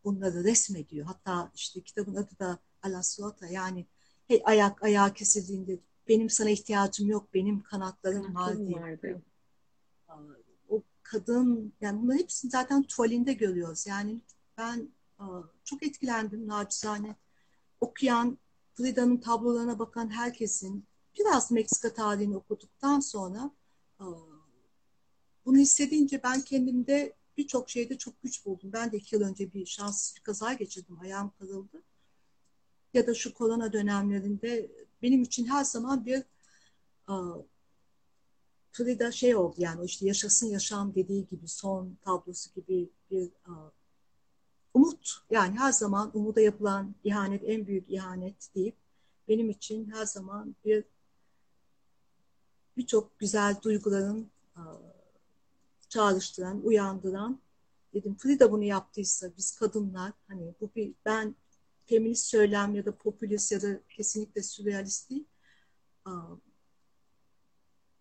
bunları resmediyor. Hatta işte kitabın adı da Alassuata yani hey, ayak ayağı kesildiğinde benim sana ihtiyacım yok, benim kanatlarım var diye. Vardı. O kadın, yani bunların hepsini zaten tuvalinde görüyoruz. Yani ben çok etkilendim nacizane. Okuyan, Frida'nın tablolarına bakan herkesin biraz Meksika tarihini okuduktan sonra bunu hissedince ben kendimde birçok şeyde çok güç buldum. Ben de iki yıl önce bir şanssız bir kaza geçirdim. Ayağım kırıldı. Ya da şu korona dönemlerinde benim için her zaman bir Frida şey oldu yani işte yaşasın yaşam dediği gibi son tablosu gibi bir umut yani her zaman umuda yapılan ihanet en büyük ihanet deyip benim için her zaman bir birçok güzel duyguların çağrıştıran, uyandıran dedim Frida bunu yaptıysa biz kadınlar hani bu bir ben feminist söylem ya da popülist ya da kesinlikle sürrealist değil.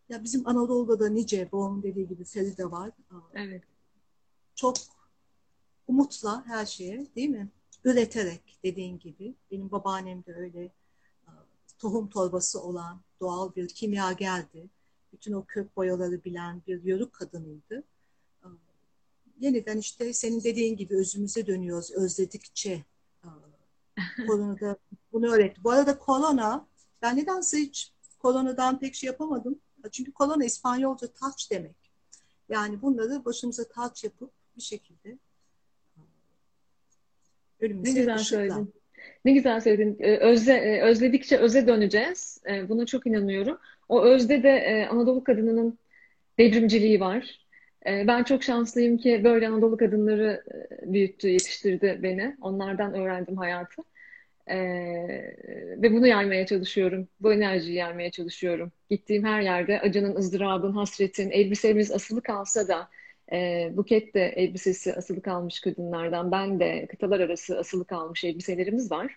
Ya bizim Anadolu'da da nice babamın dediği gibi Feride var. Evet. Çok umutla her şeye değil mi? Üreterek dediğin gibi. Benim babaannem de öyle tohum torbası olan doğal bir kimya geldi. Bütün o kök boyaları bilen bir yörük kadınıydı. Yeniden işte senin dediğin gibi özümüze dönüyoruz özledikçe. (laughs) Korona da bunu öğretti. Bu arada korona, ben nedense hiç koronadan pek şey yapamadım. Çünkü korona İspanyolca touch demek. Yani bunları başımıza touch yapıp bir şekilde önümüze ne güzel söyledin. Ne güzel söyledin. Özle, özledikçe öze döneceğiz. Buna çok inanıyorum. O özde de e, Anadolu kadınının devrimciliği var. E, ben çok şanslıyım ki böyle Anadolu kadınları e, büyüttü, yetiştirdi beni. Onlardan öğrendim hayatı. E, ve bunu yaymaya çalışıyorum. Bu enerjiyi yaymaya çalışıyorum. Gittiğim her yerde acının, ızdırabın, hasretin, elbisemiz asılı kalsa da e, Buket de elbisesi asılı kalmış kadınlardan. Ben de kıtalar arası asılı kalmış elbiselerimiz var.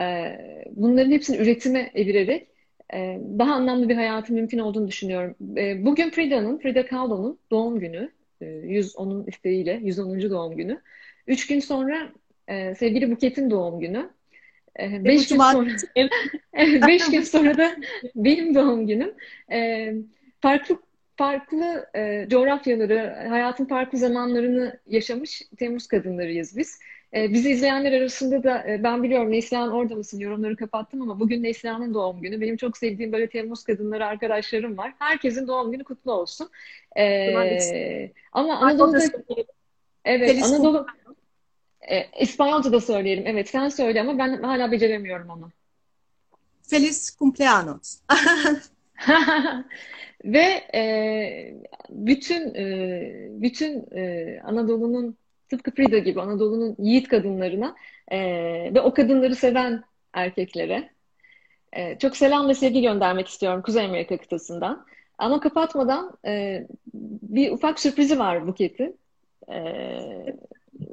E, bunların hepsini üretime evirerek ee, daha anlamlı bir hayatın mümkün olduğunu düşünüyorum. Ee, bugün Frida'nın, Frida Kahlo'nun doğum günü. 110'un e, isteğiyle, 110. doğum günü. Üç gün sonra e, sevgili Buket'in doğum günü. E, beş gün sonra, (laughs) beş gün sonra da benim doğum günüm. Farklı farklı coğrafyaları, hayatın farklı zamanlarını yaşamış Temmuz kadınlarıyız biz. E, bizi izleyenler arasında da e, ben biliyorum Neslihan orada mısın yorumları kapattım ama bugün Neslihan'ın doğum günü. Benim çok sevdiğim böyle Temmuz kadınları arkadaşlarım var. Herkesin doğum günü kutlu olsun. E, ama Anadolu'da evet Anadolu e, İspanyolca da söyleyelim. Evet sen söyle ama ben hala beceremiyorum onu. Feliz cumpleaños. (laughs) Ve e, bütün e, bütün e, Anadolu'nun tıpkı Frida gibi Anadolu'nun yiğit kadınlarına e, ve o kadınları seven erkeklere e, çok selam ve sevgi göndermek istiyorum Kuzey Amerika kıtasından. Ama kapatmadan e, bir ufak sürprizi var Buket'in. E,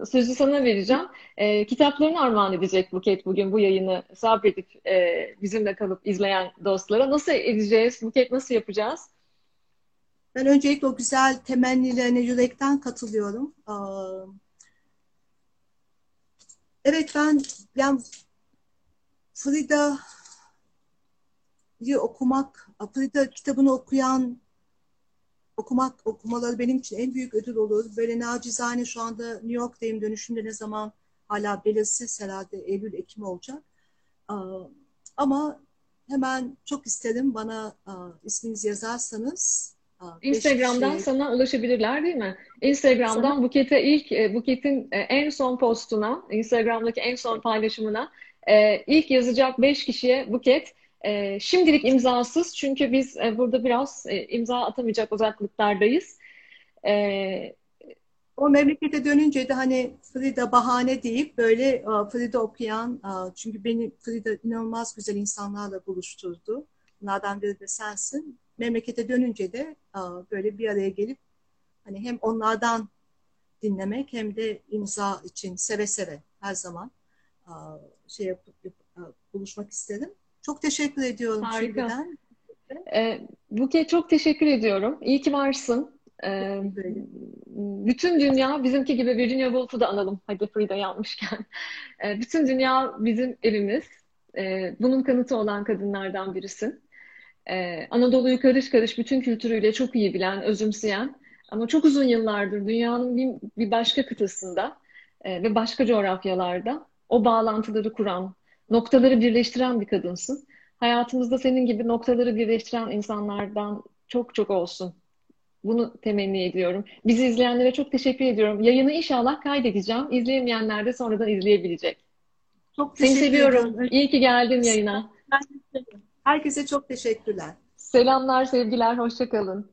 sözü sana vereceğim. E, kitaplarını armağan edecek Buket bugün bu yayını sabredip e, bizimle kalıp izleyen dostlara. Nasıl edeceğiz? Buket nasıl yapacağız? Ben öncelikle o güzel temennilerine yürekten katılıyorum. Evet ben yani Frida'yı okumak, Frida kitabını okuyan okumak, okumaları benim için en büyük ödül olur. Böyle nacizane şu anda New York'tayım dönüşümde ne zaman hala belirsiz herhalde Eylül, Ekim olacak. Ama hemen çok isterim bana isminizi yazarsanız Instagram'dan şey... sana ulaşabilirler değil mi? Instagram'dan sana... Buket'e ilk e, Buket'in e, en son postuna, Instagram'daki en son paylaşımına e, ilk yazacak 5 kişiye Buket şimdilik imzasız çünkü biz burada biraz imza atamayacak uzaklıklardayız. O memlekete dönünce de hani Frida bahane deyip böyle Frida okuyan çünkü beni Frida inanılmaz güzel insanlarla buluşturdu. Bunlardan biri de sensin memlekete dönünce de böyle bir araya gelip hani hem onlardan dinlemek hem de imza için seve seve her zaman şey yapıp, buluşmak istedim. Çok teşekkür ediyorum Harika. şimdiden. Ee, Buke çok teşekkür ediyorum. İyi ki varsın. Ee, bütün dünya bizimki gibi Virginia Woolf'u da analım. Hadi Frida yapmışken. Ee, bütün dünya bizim evimiz. Ee, bunun kanıtı olan kadınlardan birisin. Ee, Anadolu'yu karış karış bütün kültürüyle çok iyi bilen, özümseyen ama çok uzun yıllardır dünyanın bir, bir başka kıtasında e, ve başka coğrafyalarda o bağlantıları kuran, noktaları birleştiren bir kadınsın. Hayatımızda senin gibi noktaları birleştiren insanlardan çok çok olsun. Bunu temenni ediyorum. Bizi izleyenlere çok teşekkür ediyorum. Yayını inşallah kaydedeceğim. İzleyemeyenler de sonradan izleyebilecek. Çok Seni seviyorum. Ederim. İyi ki geldin yayına. Herkese çok teşekkürler. Selamlar, sevgiler, hoşçakalın.